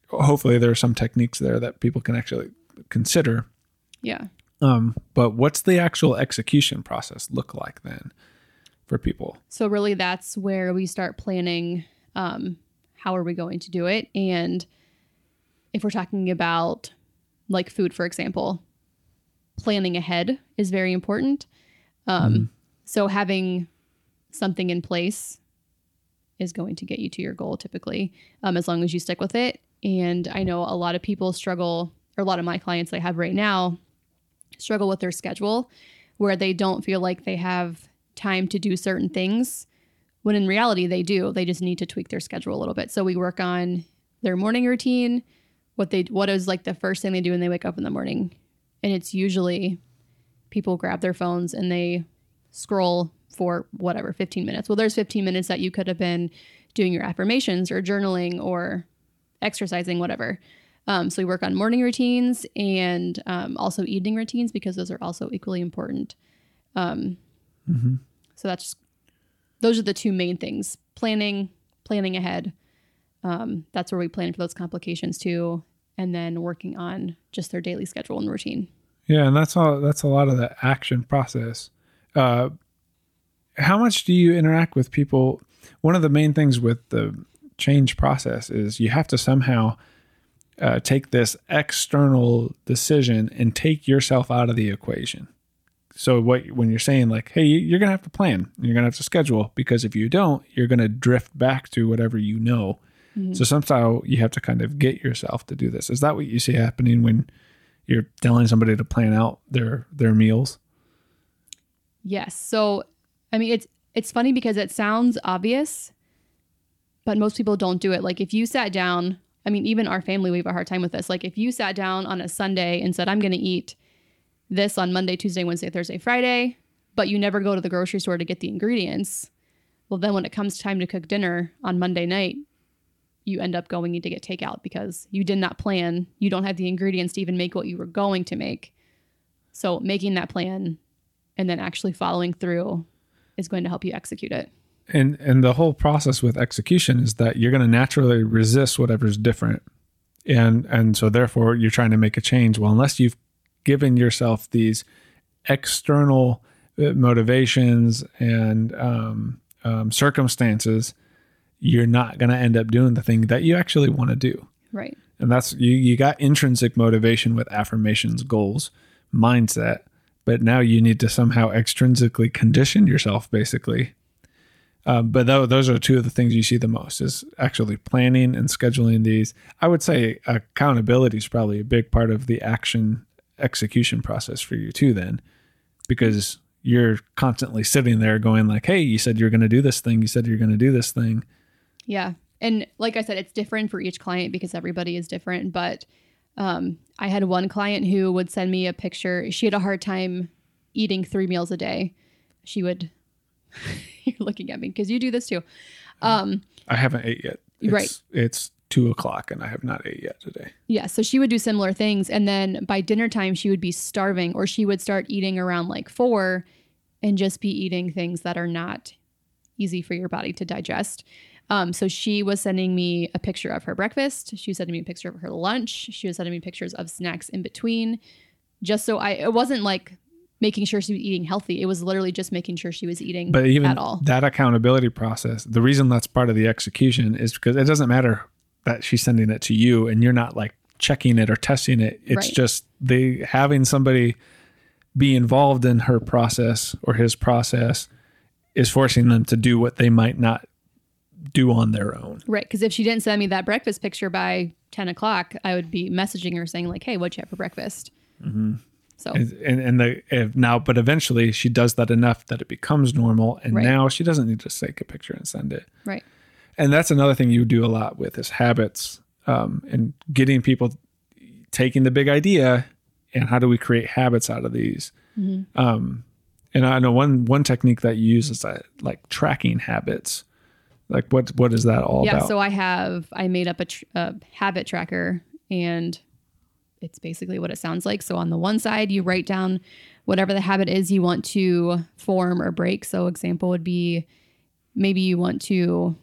[SPEAKER 1] hopefully there are some techniques there that people can actually consider.
[SPEAKER 2] yeah
[SPEAKER 1] Um, but what's the actual execution process look like then for people?
[SPEAKER 2] So really that's where we start planning um, how are we going to do it and if we're talking about like food for example planning ahead is very important. Um, so having something in place is going to get you to your goal typically um, as long as you stick with it. And i know a lot of people struggle or a lot of my clients i have right now struggle with their schedule where they don't feel like they have time to do certain things when in reality they do. They just need to tweak their schedule a little bit. So we work on their morning routine what they what is like the first thing they do when they wake up in the morning and it's usually people grab their phones and they scroll for whatever 15 minutes. Well there's 15 minutes that you could have been doing your affirmations or journaling or exercising whatever. Um, so we work on morning routines and um, also evening routines because those are also equally important. Um,
[SPEAKER 1] Mm-hmm.
[SPEAKER 2] so that's just, those are the two main things: planning, planning ahead. Um, that's where we plan for those complications too, and then working on just their daily schedule and routine.
[SPEAKER 1] Yeah, and that's all. That's a lot of the action process. Uh, how much do you interact with people? One of the main things with the change process is you have to somehow uh, take this external decision and take yourself out of the equation. So what when you're saying like, hey, you're gonna have to plan, you're gonna have to schedule because if you don't, you're gonna drift back to whatever you know. Mm-hmm. So somehow you have to kind of get yourself to do this. Is that what you see happening when you're telling somebody to plan out their their meals?
[SPEAKER 2] Yes. So, I mean, it's it's funny because it sounds obvious, but most people don't do it. Like if you sat down, I mean, even our family, we have a hard time with this. Like if you sat down on a Sunday and said, "I'm going to eat this on Monday, Tuesday, Wednesday, Thursday, Friday," but you never go to the grocery store to get the ingredients, well, then when it comes time to cook dinner on Monday night, you end up going to get takeout because you did not plan. You don't have the ingredients to even make what you were going to make. So making that plan and then actually following through is going to help you execute it.
[SPEAKER 1] And and the whole process with execution is that you're going to naturally resist whatever's different. And and so therefore you're trying to make a change. Well, unless you've given yourself these external uh, motivations and um, um, circumstances, you're not going to end up doing the thing that you actually want to do.
[SPEAKER 2] Right.
[SPEAKER 1] And that's you you got intrinsic motivation with affirmations, goals, mindset, but now you need to somehow extrinsically condition yourself basically. Um, but though those are two of the things you see the most is actually planning and scheduling these. I would say accountability is probably a big part of the action execution process for you too then because you're constantly sitting there going like hey you said you're going to do this thing you said you're going to do this thing
[SPEAKER 2] Yeah. And like I said, it's different for each client because everybody is different. But um, I had one client who would send me a picture. She had a hard time eating three meals a day. She would, [laughs] you're looking at me because you do this too. Um,
[SPEAKER 1] i haven't ate yet it's,
[SPEAKER 2] Right.
[SPEAKER 1] it's two o'clock and i have not ate yet today
[SPEAKER 2] yeah. So she would do similar things. And then by dinner time, she would be starving or she would start eating around like four and just be eating things that are not easy for your body to digest. Um, so she was sending me a picture of her breakfast. She was sending me a picture of her lunch. She was sending me pictures of snacks in between, just so I. It wasn't like making sure she was eating healthy. It was literally just making sure she was eating
[SPEAKER 1] but even
[SPEAKER 2] at all.
[SPEAKER 1] that accountability process the reason that's part of the execution is because it doesn't matter that she's sending it to you and you're not like checking it or testing it it's
[SPEAKER 2] Right.
[SPEAKER 1] just they having somebody be involved in her process or his process is forcing them to do what they might not do on their own
[SPEAKER 2] Right. Because if she didn't send me that breakfast picture by 10 o'clock, I would be messaging her saying, like, hey, what'd you have for breakfast? So,
[SPEAKER 1] and and, and the if now but eventually she does that enough that it becomes normal and
[SPEAKER 2] Right.
[SPEAKER 1] now she doesn't need to take a picture and send it
[SPEAKER 2] right.
[SPEAKER 1] and that's another thing you do a lot with is habits um, and getting people taking the big idea and how do we create habits out of these um, and i know one one technique that you use is that like tracking habits like what what is that all
[SPEAKER 2] yeah.
[SPEAKER 1] about
[SPEAKER 2] So I have, I made up a, tr- a habit tracker and it's basically what it sounds like. So on the one side, you write down whatever the habit is you want to form or break. So example would be maybe you want to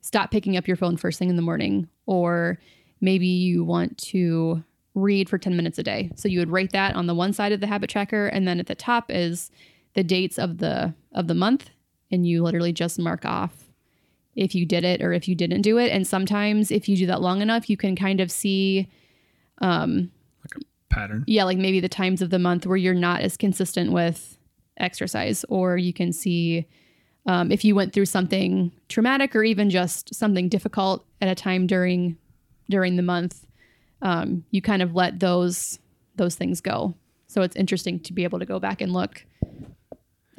[SPEAKER 2] stop picking up your phone first thing in the morning or maybe you want to read for 10 minutes a day. So you would write that on the one side of the habit tracker and then at the top is the dates of the of the month and you literally just mark off if you did it or if you didn't do it and sometimes if you do that long enough you can kind of see um like a
[SPEAKER 1] pattern
[SPEAKER 2] yeah, like maybe the times of the month where you're not as consistent with exercise, or you can see um, if you went through something traumatic or even just something difficult at a time during during the month. Um, you kind of let those those things go. So it's interesting to be able to go back and look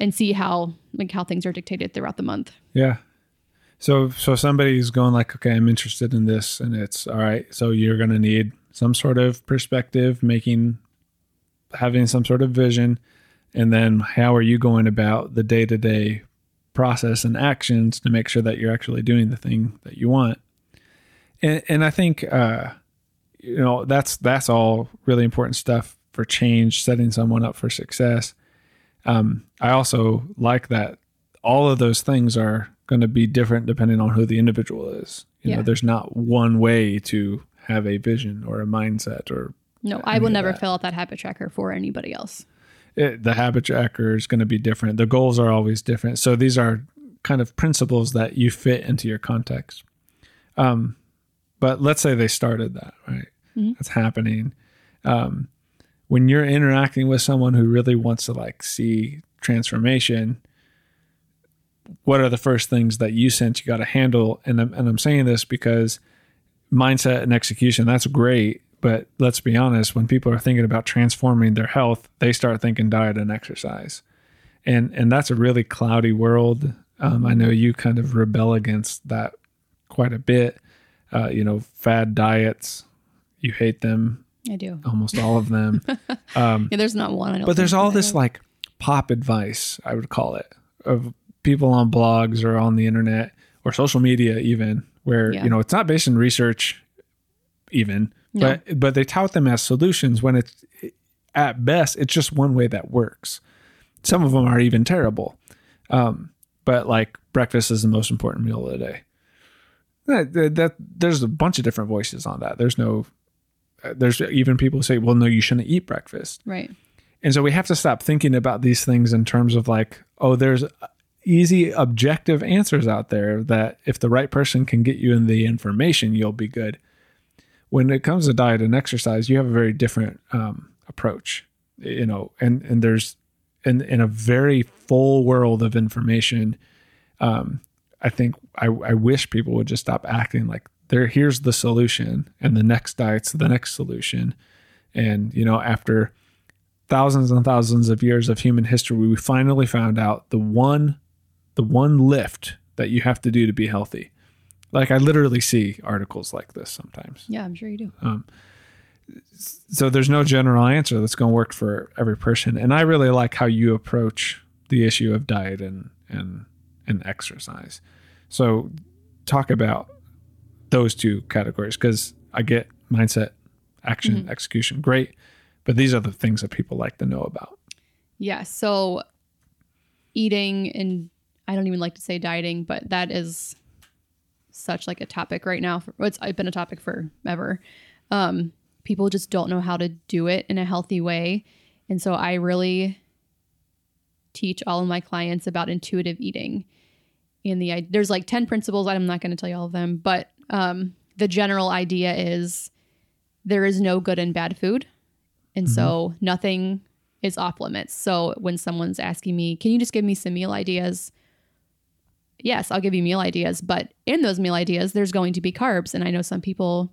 [SPEAKER 2] and see how like how things are dictated throughout the month.
[SPEAKER 1] Yeah. So so somebody's going like, okay, I'm interested in this, and it's all right. So you're going to need some sort of perspective, making, having some sort of vision, and then how are you going about the day to day process and actions to make sure that you're actually doing the thing that you want. And and I think uh, you know that's that's all really important stuff for change, setting someone up for success. Um, I also like that all of those things are going to be different depending on who the individual is. You know,
[SPEAKER 2] Yeah.
[SPEAKER 1] there's not one way to have a vision or a mindset or
[SPEAKER 2] No, I will never fill out that habit tracker for anybody else.
[SPEAKER 1] it, the habit tracker is going to be different. The goals are always different. So these are kind of principles that you fit into your context. Um, but let's say they started that, right? That's happening. Um, when you're interacting with someone who really wants to like see transformation, what are the first things that you sense you got to handle? And I'm, and I'm saying this because mindset and execution, that's great. But let's be honest, when people are thinking about transforming their health, they start thinking diet and exercise. And and that's a really cloudy world. Um, I know you kind of rebel against that quite a bit. Uh, you know, fad diets, you hate them,
[SPEAKER 2] I do.
[SPEAKER 1] almost all of them. [laughs]
[SPEAKER 2] Yeah, there's not one.
[SPEAKER 1] But there's all this like pop advice, I would call it, of people on blogs or on the internet or social media, even where
[SPEAKER 2] Yeah.
[SPEAKER 1] you know it's not based in research, even,
[SPEAKER 2] No.
[SPEAKER 1] but but they tout them as solutions when it's at best it's just one way that works. Some of them are even terrible, um, but like breakfast is the most important meal of the day. That, that, that there's a bunch of different voices on that. There's no. uh, There's even people who say, "Well, no, you shouldn't eat breakfast."
[SPEAKER 2] right.
[SPEAKER 1] And so we have to stop thinking about these things in terms of like, oh, there's easy objective answers out there that if the right person can get you in the information, you'll be good. when it comes to diet and exercise, you have a very different um, approach, you know, and and there's in in a very full world of information. Um, I think I, I wish people would just stop acting like there. Here's the solution, and the next diet's the next solution, and you know after thousands and thousands of years of human history, we finally found out the one the one lift that you have to do to be healthy. Like I literally see articles like this sometimes.
[SPEAKER 2] Yeah, I'm sure you do.
[SPEAKER 1] Um, so there's no general answer that's going to work for every person, and I really like how you approach the issue of diet and and and exercise. So talk about those two categories because I get mindset, action, mm-hmm. execution, great, but these are the things that people like to know about.
[SPEAKER 2] Yeah. So eating and I don't even like to say dieting, but that is such like a topic right now. For, it's, been a topic forever. Um, people just don't know how to do it in a healthy way. And so I really teach all of my clients about intuitive eating. And the there's like 10 principles. I'm not going to tell you all of them, but um, the general idea is there is no good and bad food. And mm-hmm. so nothing is off limits. So when someone's asking me, can you just give me some meal ideas? Yes, I'll give you meal ideas, but in those meal ideas, there's going to be carbs. And I know some people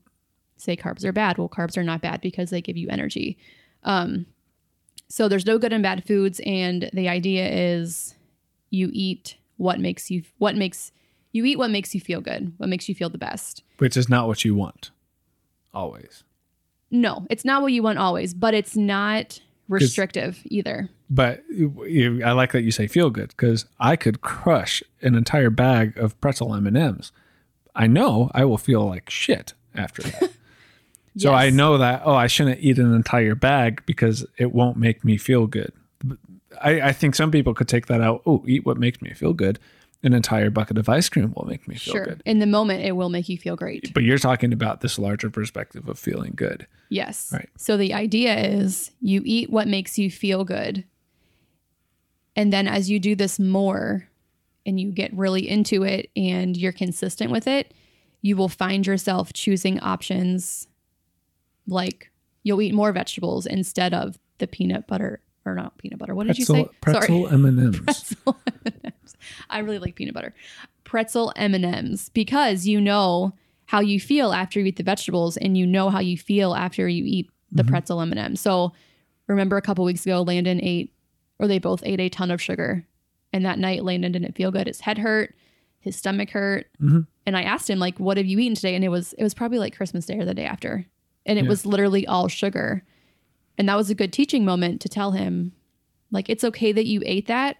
[SPEAKER 2] say carbs are bad. Well, carbs are not bad because they give you energy. Um, so there's no good and bad foods, and the idea is you eat what makes you what makes you eat what makes you feel good, what makes you feel the best.
[SPEAKER 1] Which is not what you want, always.
[SPEAKER 2] No, it's not what you want always, but it's not restrictive either.
[SPEAKER 1] But you, I like that you say feel good because I could crush an entire bag of pretzel M and M's. I know I will feel like shit after that. [laughs] So yes. I know that, oh, I shouldn't eat an entire bag because it won't make me feel good. I, I think some people could take that out. Oh, eat what makes me feel good. An entire bucket of ice cream will make me feel sure. good.
[SPEAKER 2] In the moment, it will make you feel great.
[SPEAKER 1] But you're talking about this larger perspective of feeling good.
[SPEAKER 2] Yes. Right. So the idea is you eat what makes you feel good. And then as you do this more and you get really into it and you're consistent with it, you will find yourself choosing options like you'll eat more vegetables instead of the peanut butter or not peanut butter. What pretzel, did you say? [laughs]
[SPEAKER 1] Pretzel M and M's. Pretzel
[SPEAKER 2] M&Ms. I really like peanut butter. Pretzel M and M's because you know how you feel after you eat the vegetables, and you know how you feel after you eat the mm-hmm. pretzel M and M's. So remember a couple weeks ago, Landon ate, or they both ate a ton of sugar, and that night Landon didn't feel good. His head hurt, his stomach hurt, mm-hmm. and I asked him like, "What have you eaten today?" And it was it was probably like Christmas Day or the day after and it yeah. was literally all sugar. And that was a good teaching moment to tell him, like, it's okay that you ate that,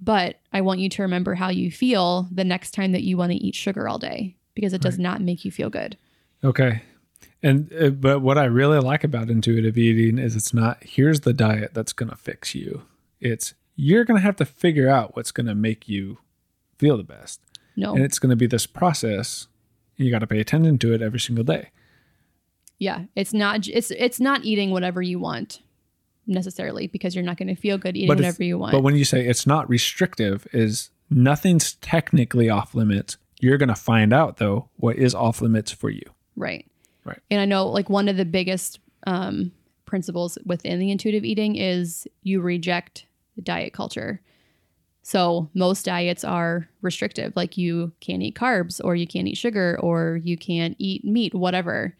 [SPEAKER 2] but I want you to remember how you feel the next time that you want to eat sugar all day because it does right. not make you feel good.
[SPEAKER 1] Okay. And, uh, but what I really like about intuitive eating is it's not, here's the diet that's going to fix you. It's, you're going to have to figure out what's going to make you feel the best.
[SPEAKER 2] No.
[SPEAKER 1] And it's going to be this process. And you got to pay attention to it every single day.
[SPEAKER 2] Yeah, it's not it's it's not eating whatever you want necessarily because you're not going to feel good eating whatever you want.
[SPEAKER 1] But when you say it's not restrictive is nothing's technically off limits. You're going to find out though what is off limits for you.
[SPEAKER 2] Right.
[SPEAKER 1] Right.
[SPEAKER 2] And I know like one of the biggest um, principles within the intuitive eating is you reject diet culture. So most diets are restrictive, like you can't eat carbs or you can't eat sugar or you can't eat meat, whatever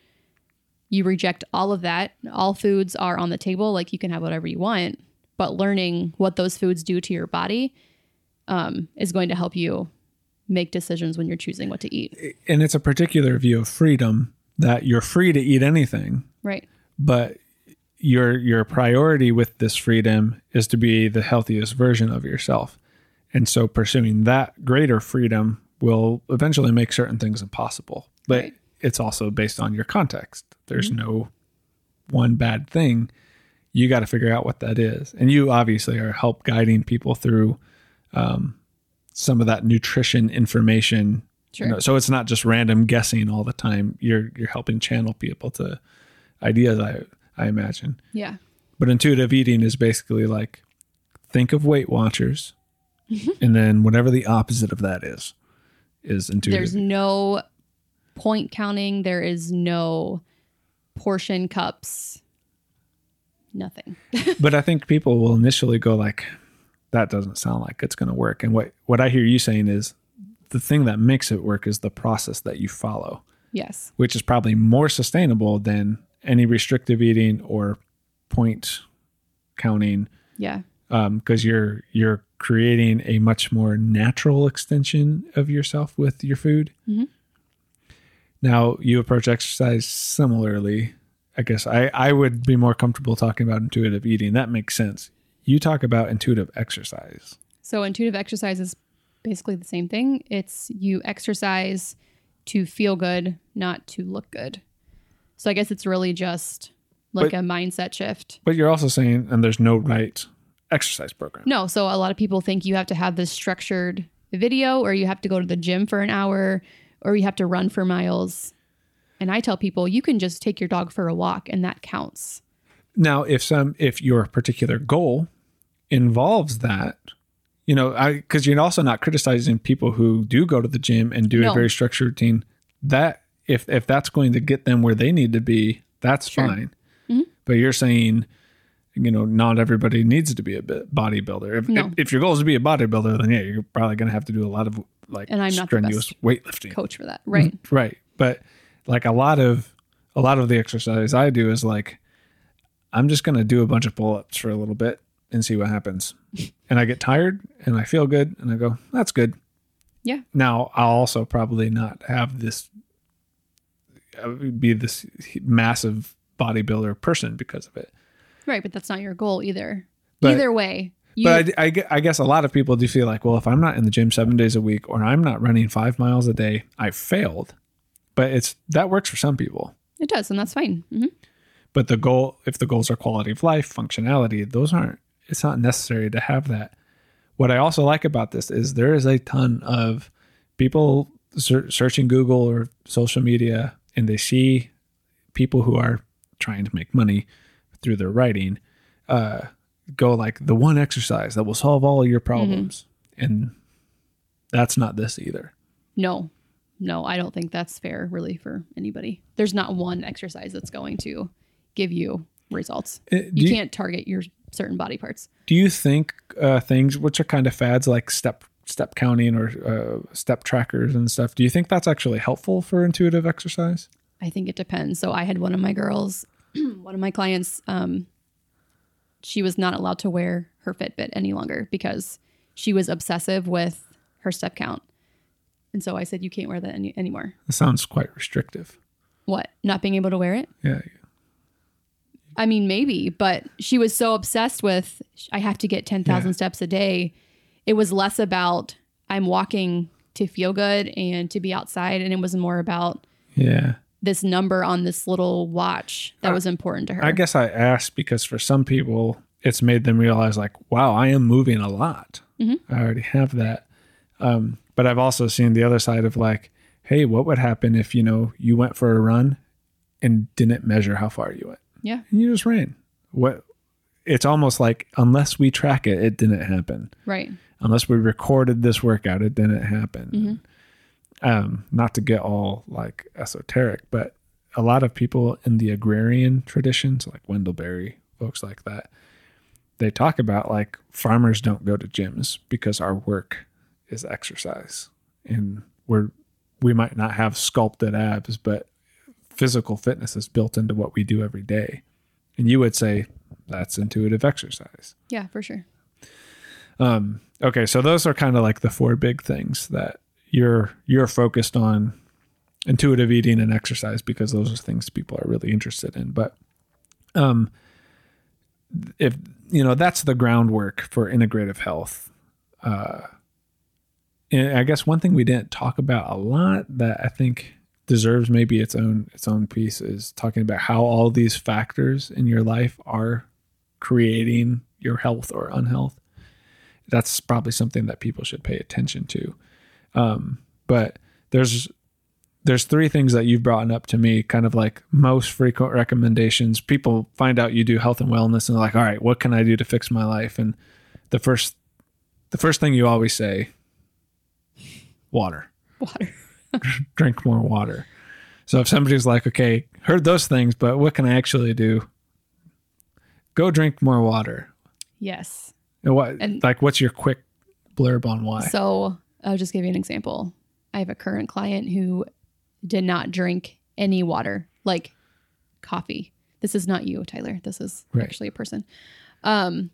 [SPEAKER 2] you reject all of that. All foods are on the table, like you can have whatever you want, but learning what those foods do to your body um, is going to help you make decisions when you're choosing what to eat.
[SPEAKER 1] And it's a particular view of freedom that you're free to eat anything.
[SPEAKER 2] Right.
[SPEAKER 1] But your your priority with this freedom is to be the healthiest version of yourself. And so pursuing that greater freedom will eventually make certain things impossible. But right it's also based on your context. There's mm-hmm. no one bad thing. You got to figure out what that is. And you obviously are help guiding people through um, some of that nutrition information. Sure. You know, so it's not just random guessing all the time. You're you're helping channel people to ideas. I I imagine.
[SPEAKER 2] Yeah.
[SPEAKER 1] But intuitive eating is basically like think of Weight Watchers, mm-hmm. [laughs] and then whatever the opposite of that is, is intuitive.
[SPEAKER 2] There's no point counting. There is no portion cups. Nothing. [laughs]
[SPEAKER 1] but I think people will initially go like, "That doesn't sound like it's going to work." And what what I hear you saying is, the thing that makes it work is the process that you follow,
[SPEAKER 2] yes.
[SPEAKER 1] which is probably more sustainable than any restrictive eating or point counting,
[SPEAKER 2] Yeah.
[SPEAKER 1] because you're you're creating a much more natural extension of yourself with your food.
[SPEAKER 2] Mhm.
[SPEAKER 1] Now you approach exercise similarly. I guess I, I would be more comfortable talking about intuitive eating. That makes sense. You talk about intuitive exercise.
[SPEAKER 2] So intuitive exercise is basically the same thing. It's you exercise to feel good, not to look good. So I guess it's really just like
[SPEAKER 1] But-
[SPEAKER 2] a mindset shift.
[SPEAKER 1] But you're also saying, and there's no right exercise program.
[SPEAKER 2] No, so a lot of people think you have to have this structured video or you have to go to the gym for an hour or you have to run for miles. And I tell people you can just take your dog for a walk and that counts.
[SPEAKER 1] Now, if some, if your particular goal involves that, you know, I because you're also not criticizing people who do go to the gym and do a very structured routine. That if if that's going to get them where they need to be, that's
[SPEAKER 2] Sure.
[SPEAKER 1] fine.
[SPEAKER 2] Mhm.
[SPEAKER 1] But you're saying, you know, not everybody needs to be a bodybuilder. If,
[SPEAKER 2] No.
[SPEAKER 1] if if your goal is to be a bodybuilder, then yeah, you're probably going to have to do a lot of like
[SPEAKER 2] And I'm not
[SPEAKER 1] strenuous weightlifting.
[SPEAKER 2] Coach for that. Right. Mm-hmm.
[SPEAKER 1] right but like a lot of a lot of the exercise i do is like i'm just going to do a bunch of pull-ups for a little bit and see what happens [laughs] and i get tired and i feel good and i go that's good
[SPEAKER 2] Yeah.
[SPEAKER 1] now i'll also probably not have this uh, be this massive bodybuilder person because of it
[SPEAKER 2] Right. But that's not your goal either.
[SPEAKER 1] But-
[SPEAKER 2] either way. You,
[SPEAKER 1] but I, I I guess a lot of people do feel like, well, if I'm not in the gym seven days a week or I'm not running five miles a day, I failed. But it's that works for some people.
[SPEAKER 2] it does, and that's fine. hmm
[SPEAKER 1] but the goal if the goals are quality of life functionality those aren't it's not necessary to have that what i also like about this is there is a ton of people ser- searching google or social media and they see people who are trying to make money through their writing uh, go like the one exercise that will solve all your problems and that's not this either
[SPEAKER 2] No, no, I don't think that's fair, really, for anybody. There's not one exercise that's going to give you results.
[SPEAKER 1] Uh,
[SPEAKER 2] You
[SPEAKER 1] you-
[SPEAKER 2] can't target your certain body parts.
[SPEAKER 1] Do you think uh, things which are kind of fads like step step counting or uh, step trackers and stuff? Do you think that's actually helpful for intuitive exercise?
[SPEAKER 2] I think it depends. So I had one of my girls, [clears throat] one of my clients, um, she was not allowed to wear her Fitbit any longer because she was obsessive with her step count. And so I said, you can't wear that any- anymore.
[SPEAKER 1] It sounds quite restrictive.
[SPEAKER 2] What? Not being able to wear it?
[SPEAKER 1] Yeah,
[SPEAKER 2] I mean, maybe, but she was so obsessed with I have to get 10,000
[SPEAKER 1] Yeah.
[SPEAKER 2] steps a day. It was less about I'm walking to feel good and to be outside. And it was more about
[SPEAKER 1] yeah.
[SPEAKER 2] This number on this little watch that was important to her.
[SPEAKER 1] I guess I asked because for some people, it's made them realize like, wow, I am moving a lot.
[SPEAKER 2] Mhm.
[SPEAKER 1] I already have that. Um, but I've also seen the other side of like, hey, what would happen if you know you went for a run and didn't measure how far you went?
[SPEAKER 2] Yeah.
[SPEAKER 1] and you just ran. What? It's almost like unless we track it, it didn't happen.
[SPEAKER 2] Right.
[SPEAKER 1] Unless we recorded this workout, it didn't happen.
[SPEAKER 2] Mhm.
[SPEAKER 1] Um, not to get all like esoteric, but a lot of people in the agrarian traditions, like Wendell Berry, folks like that, they talk about like farmers don't go to gyms because our work is exercise, and we're we might not have sculpted abs, but physical fitness is built into what we do every day. And you would say that's intuitive exercise.
[SPEAKER 2] Yeah, for sure.
[SPEAKER 1] Um, okay, so those are kind of like the four big things that you're you're focused on intuitive eating and exercise because those are things people are really interested in. But um if you know that's the groundwork for integrative health. Uh and I guess one thing we didn't talk about a lot that I think deserves maybe its own its own piece is talking about how all these factors in your life are creating your health or unhealth that's probably something that people should pay attention to. Um, but there's there's three things that you've brought up to me, kind of like most frequent recommendations. People find out you do health and wellness, and they're like, "All right, what can I do to fix my life?" And the first the first thing you always say, water.
[SPEAKER 2] Water. [laughs]
[SPEAKER 1] Drink more water. So if somebody's like, okay, heard those things, but what can I actually do? Go drink more water.
[SPEAKER 2] Yes.
[SPEAKER 1] And what
[SPEAKER 2] And-
[SPEAKER 1] like what's your quick blurb on why?
[SPEAKER 2] So I'll just give you an example. I have a current client who did not drink any water, like coffee. This is not you, Tyler. This is
[SPEAKER 1] Right.
[SPEAKER 2] actually a person. Um,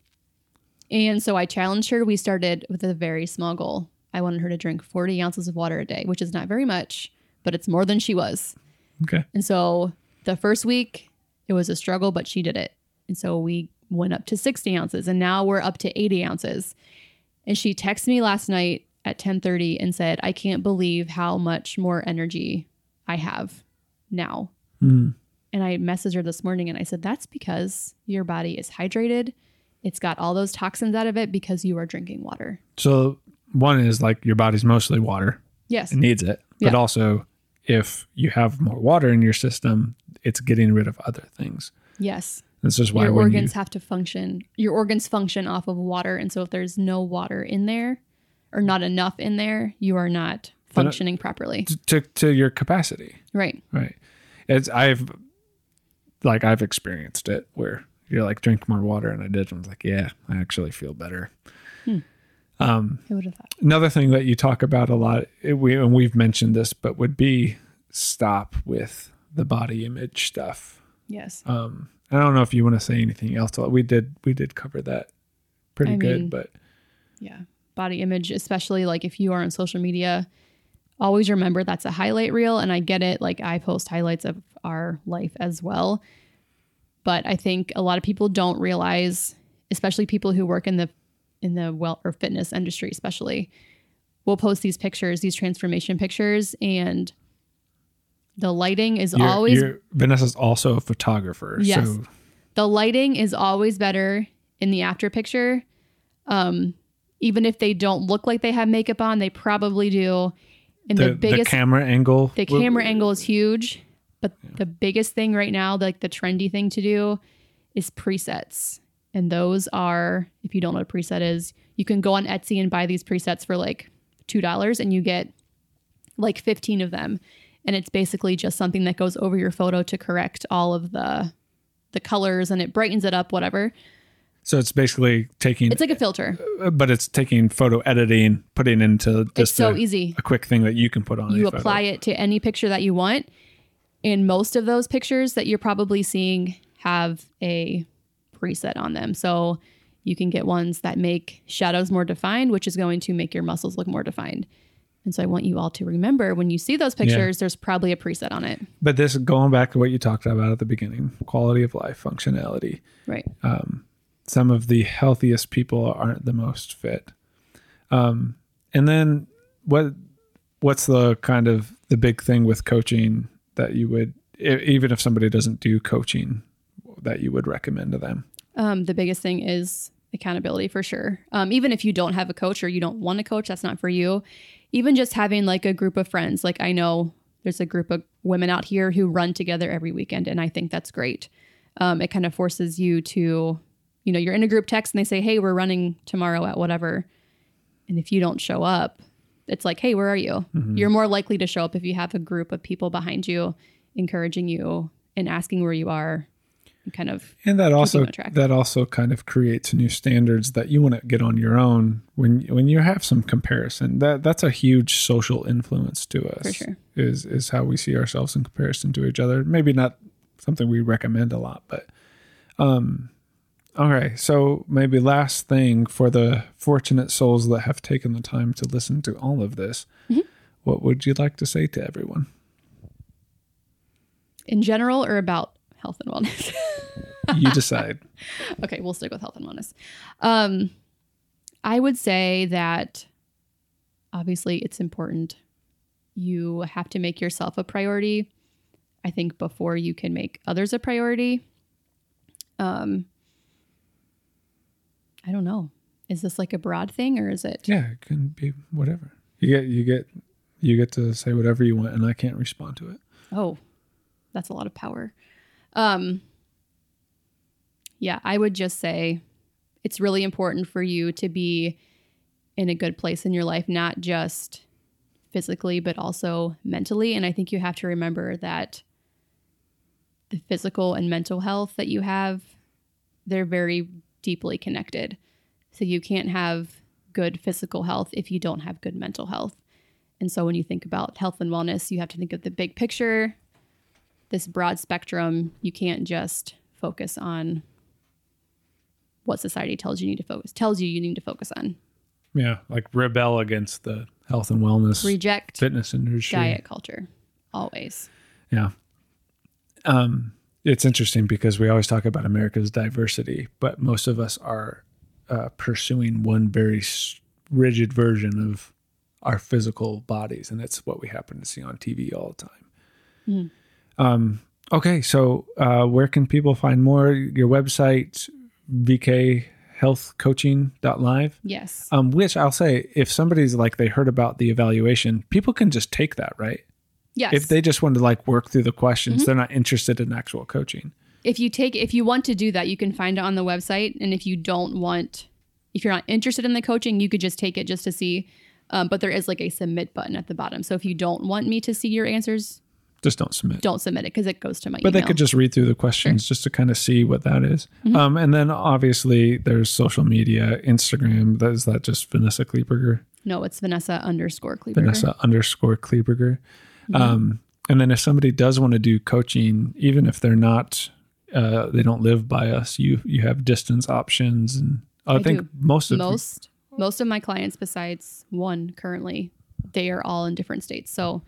[SPEAKER 2] and so I challenged her. We started with a very small goal. I wanted her to drink 40 ounces of water a day, which is not very much, but it's more than she was.
[SPEAKER 1] okay.
[SPEAKER 2] And so the first week, it was a struggle, but she did it. And so we went up to 60 ounces, and now we're up to 80 ounces. And she texted me last night at 10:30 and said, "I can't believe how much more energy I have now."
[SPEAKER 1] Mm.
[SPEAKER 2] And I messaged her this morning and I said, "That's because your body is hydrated. It's got all those toxins out of it because you are drinking water."
[SPEAKER 1] So one is like your body's mostly water.
[SPEAKER 2] Yes.
[SPEAKER 1] It needs it. But
[SPEAKER 2] Yeah.
[SPEAKER 1] also if you have more water in your system, it's getting rid of other things.
[SPEAKER 2] Yes.
[SPEAKER 1] This is why
[SPEAKER 2] your organs
[SPEAKER 1] you
[SPEAKER 2] have to function your organs function off of water and so if there's no water in there or not enough in there you are not functioning properly
[SPEAKER 1] to to your capacity.
[SPEAKER 2] right
[SPEAKER 1] Right. It's I've like I've experienced it where you're like drink more water and I did and I was like, yeah, I actually feel better.
[SPEAKER 2] who would have thought
[SPEAKER 1] Another thing that you talk about a lot, it, we and we've mentioned this, but would be stop with the body image stuff.
[SPEAKER 2] yes
[SPEAKER 1] Um, I don't know if you want to say anything else. We did we did cover that pretty
[SPEAKER 2] I
[SPEAKER 1] good,
[SPEAKER 2] mean-
[SPEAKER 1] but
[SPEAKER 2] yeah body image especially like if you are on social media always remember that's a highlight reel and i get it like i post highlights of our life as well but i think a lot of people don't realize especially people who work in the in the well or fitness industry especially will post these pictures these transformation pictures and the lighting is
[SPEAKER 1] you're,
[SPEAKER 2] always
[SPEAKER 1] you're, Vanessa's also a photographer.
[SPEAKER 2] Yes.
[SPEAKER 1] So
[SPEAKER 2] the lighting is always better in the after picture. Um, even if they don't look like they have makeup on, they probably do. And
[SPEAKER 1] the,
[SPEAKER 2] the,
[SPEAKER 1] the,
[SPEAKER 2] biggest,
[SPEAKER 1] camera angle.
[SPEAKER 2] the camera angle is huge, but the biggest thing right now, like the trendy thing to do, is presets. And those are, if you don't know what a preset is, you can go on Etsy and buy these presets for like two dollars, and you get like fifteen of them. And it's basically just something that goes over your photo to correct all of the the colors, and it brightens it up, whatever.
[SPEAKER 1] So it's basically taking,
[SPEAKER 2] It's like a filter.
[SPEAKER 1] Uh, but it's taking photo editing, putting into just
[SPEAKER 2] It's so
[SPEAKER 1] a,
[SPEAKER 2] easy.
[SPEAKER 1] a quick thing that you can put on.
[SPEAKER 2] you
[SPEAKER 1] a photo.
[SPEAKER 2] apply it to any picture that you want and most of those pictures that you're probably seeing have a preset on them so you can get ones that make shadows more defined which is going to make your muscles look more defined and so i want you all to remember when you see those pictures there's probably a preset on it
[SPEAKER 1] But this going back to what you talked about at the beginning, quality of life, functionality.
[SPEAKER 2] right um,
[SPEAKER 1] Some of the healthiest people aren't the most fit. Um, and then what? What's the kind of the big thing with coaching that you would, even if somebody doesn't do coaching, that you would recommend to them?
[SPEAKER 2] um, the biggest thing is accountability for sure. Um, even if you don't have a coach or you don't want a coach, that's not for you. Even just having like a group of friends, like I know there's a group of women out here who run together every weekend, and I think that's great. Um, it kind of forces you to, you know, you're in a group text and they say, "Hey, we're running tomorrow at whatever," and if you don't show up, it's like, "Hey, where are you?" You're more likely to show up if you have a group of people behind you, encouraging you and asking where you are, and kind of
[SPEAKER 1] And that also that also kind of creates new standards that you want to get on your own when when you have some comparison. That that's a huge social influence to us.
[SPEAKER 2] For sure.
[SPEAKER 1] Is is how we see ourselves in comparison to each other. Maybe not something we recommend a lot, but um all right. So maybe last thing for the fortunate souls that have taken the time to listen to all of this,
[SPEAKER 2] Mm-hmm.
[SPEAKER 1] what would you like to say to everyone?
[SPEAKER 2] in general or about health and wellness. [laughs]
[SPEAKER 1] You decide.
[SPEAKER 2] okay, we'll stick with health and wellness. Um, I would say that obviously it's important. You have to make yourself a priority. I think before you can make others a priority. Um, I don't know. Is this like a broad thing or is it?
[SPEAKER 1] Yeah, it can be whatever. You get you get you get to say whatever you want and I can't respond to it.
[SPEAKER 2] Oh, that's a lot of power. Um, yeah, I would just say it's really important for you to be in a good place in your life, not just physically, but also mentally. And I think you have to remember that the physical and mental health that you have, they're very deeply connected. So you can't have good physical health if you don't have good mental health. And so when you think about health and wellness, you have to think of the big picture, this broad spectrum. You can't just focus on what society tells you need to focus tells you you need to focus on.
[SPEAKER 1] Yeah, like rebel against the health and wellness
[SPEAKER 2] Reject
[SPEAKER 1] fitness industry.
[SPEAKER 2] diet culture always.
[SPEAKER 1] Yeah. Um, it's interesting because we always talk about America's diversity, but most of us are uh, pursuing one very rigid version of our physical bodies, and it's what we happen to see on TV all the time. Um, okay, so uh, where can people find more? Your website, vkhealthcoaching.live.
[SPEAKER 2] Yes.
[SPEAKER 1] Um, which I'll say, if somebody's like they heard about the evaluation, people can just take that, right?
[SPEAKER 2] Yes.
[SPEAKER 1] If they just want to like work through the questions, they're not interested in actual coaching.
[SPEAKER 2] if you take if you want to do that you can find it on the website and if you don't want if you're not interested in the coaching you could just take it just to see um, but there is like a submit button at the bottom so if you don't want me to see your answers
[SPEAKER 1] Just don't submit.
[SPEAKER 2] don't submit it because it goes to my
[SPEAKER 1] but
[SPEAKER 2] email
[SPEAKER 1] they could just read through the questions just to kind of see what that is. Um, and then obviously there's social media, Instagram. That is that just Vanessa Kleberger,
[SPEAKER 2] no it's vanessa underscore Kleberger.
[SPEAKER 1] Vanessa underscore Kleberger. Um, and then if somebody does want to do coaching, even if they're not, uh, they don't live by us, you you have distance options, and I,
[SPEAKER 2] I
[SPEAKER 1] think
[SPEAKER 2] do.
[SPEAKER 1] most of
[SPEAKER 2] most most of my clients besides one currently they are all in different states so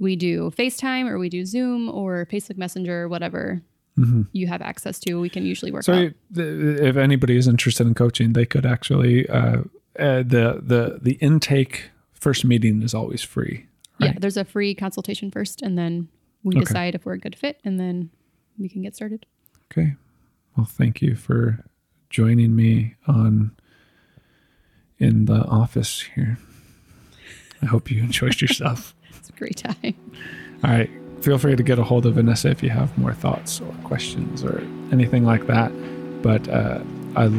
[SPEAKER 2] we do facetime or we do zoom or facebook messenger whatever you have access to we can usually work
[SPEAKER 1] So
[SPEAKER 2] out
[SPEAKER 1] if anybody is interested in coaching, they could actually uh, uh, the the the intake first meeting is always free.
[SPEAKER 2] Yeah there's a free consultation first and then we
[SPEAKER 1] Okay.
[SPEAKER 2] decide if we're a good fit and then we can get started
[SPEAKER 1] Okay. Well, thank you for joining me on in the office here. I hope you [laughs] enjoyed yourself. [laughs]
[SPEAKER 2] it's a great time
[SPEAKER 1] All right. Feel free to get a hold of Vanessa if you have more thoughts or questions or anything like that. But uh, I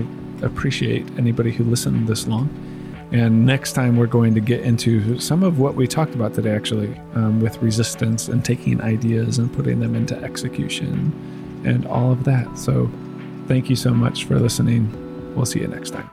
[SPEAKER 1] appreciate anybody who listened this long. And next time, we're going to get into some of what we talked about today, actually, um, with resistance and taking ideas and putting them into execution and all of that. So, thank you so much for listening. We'll see you next time.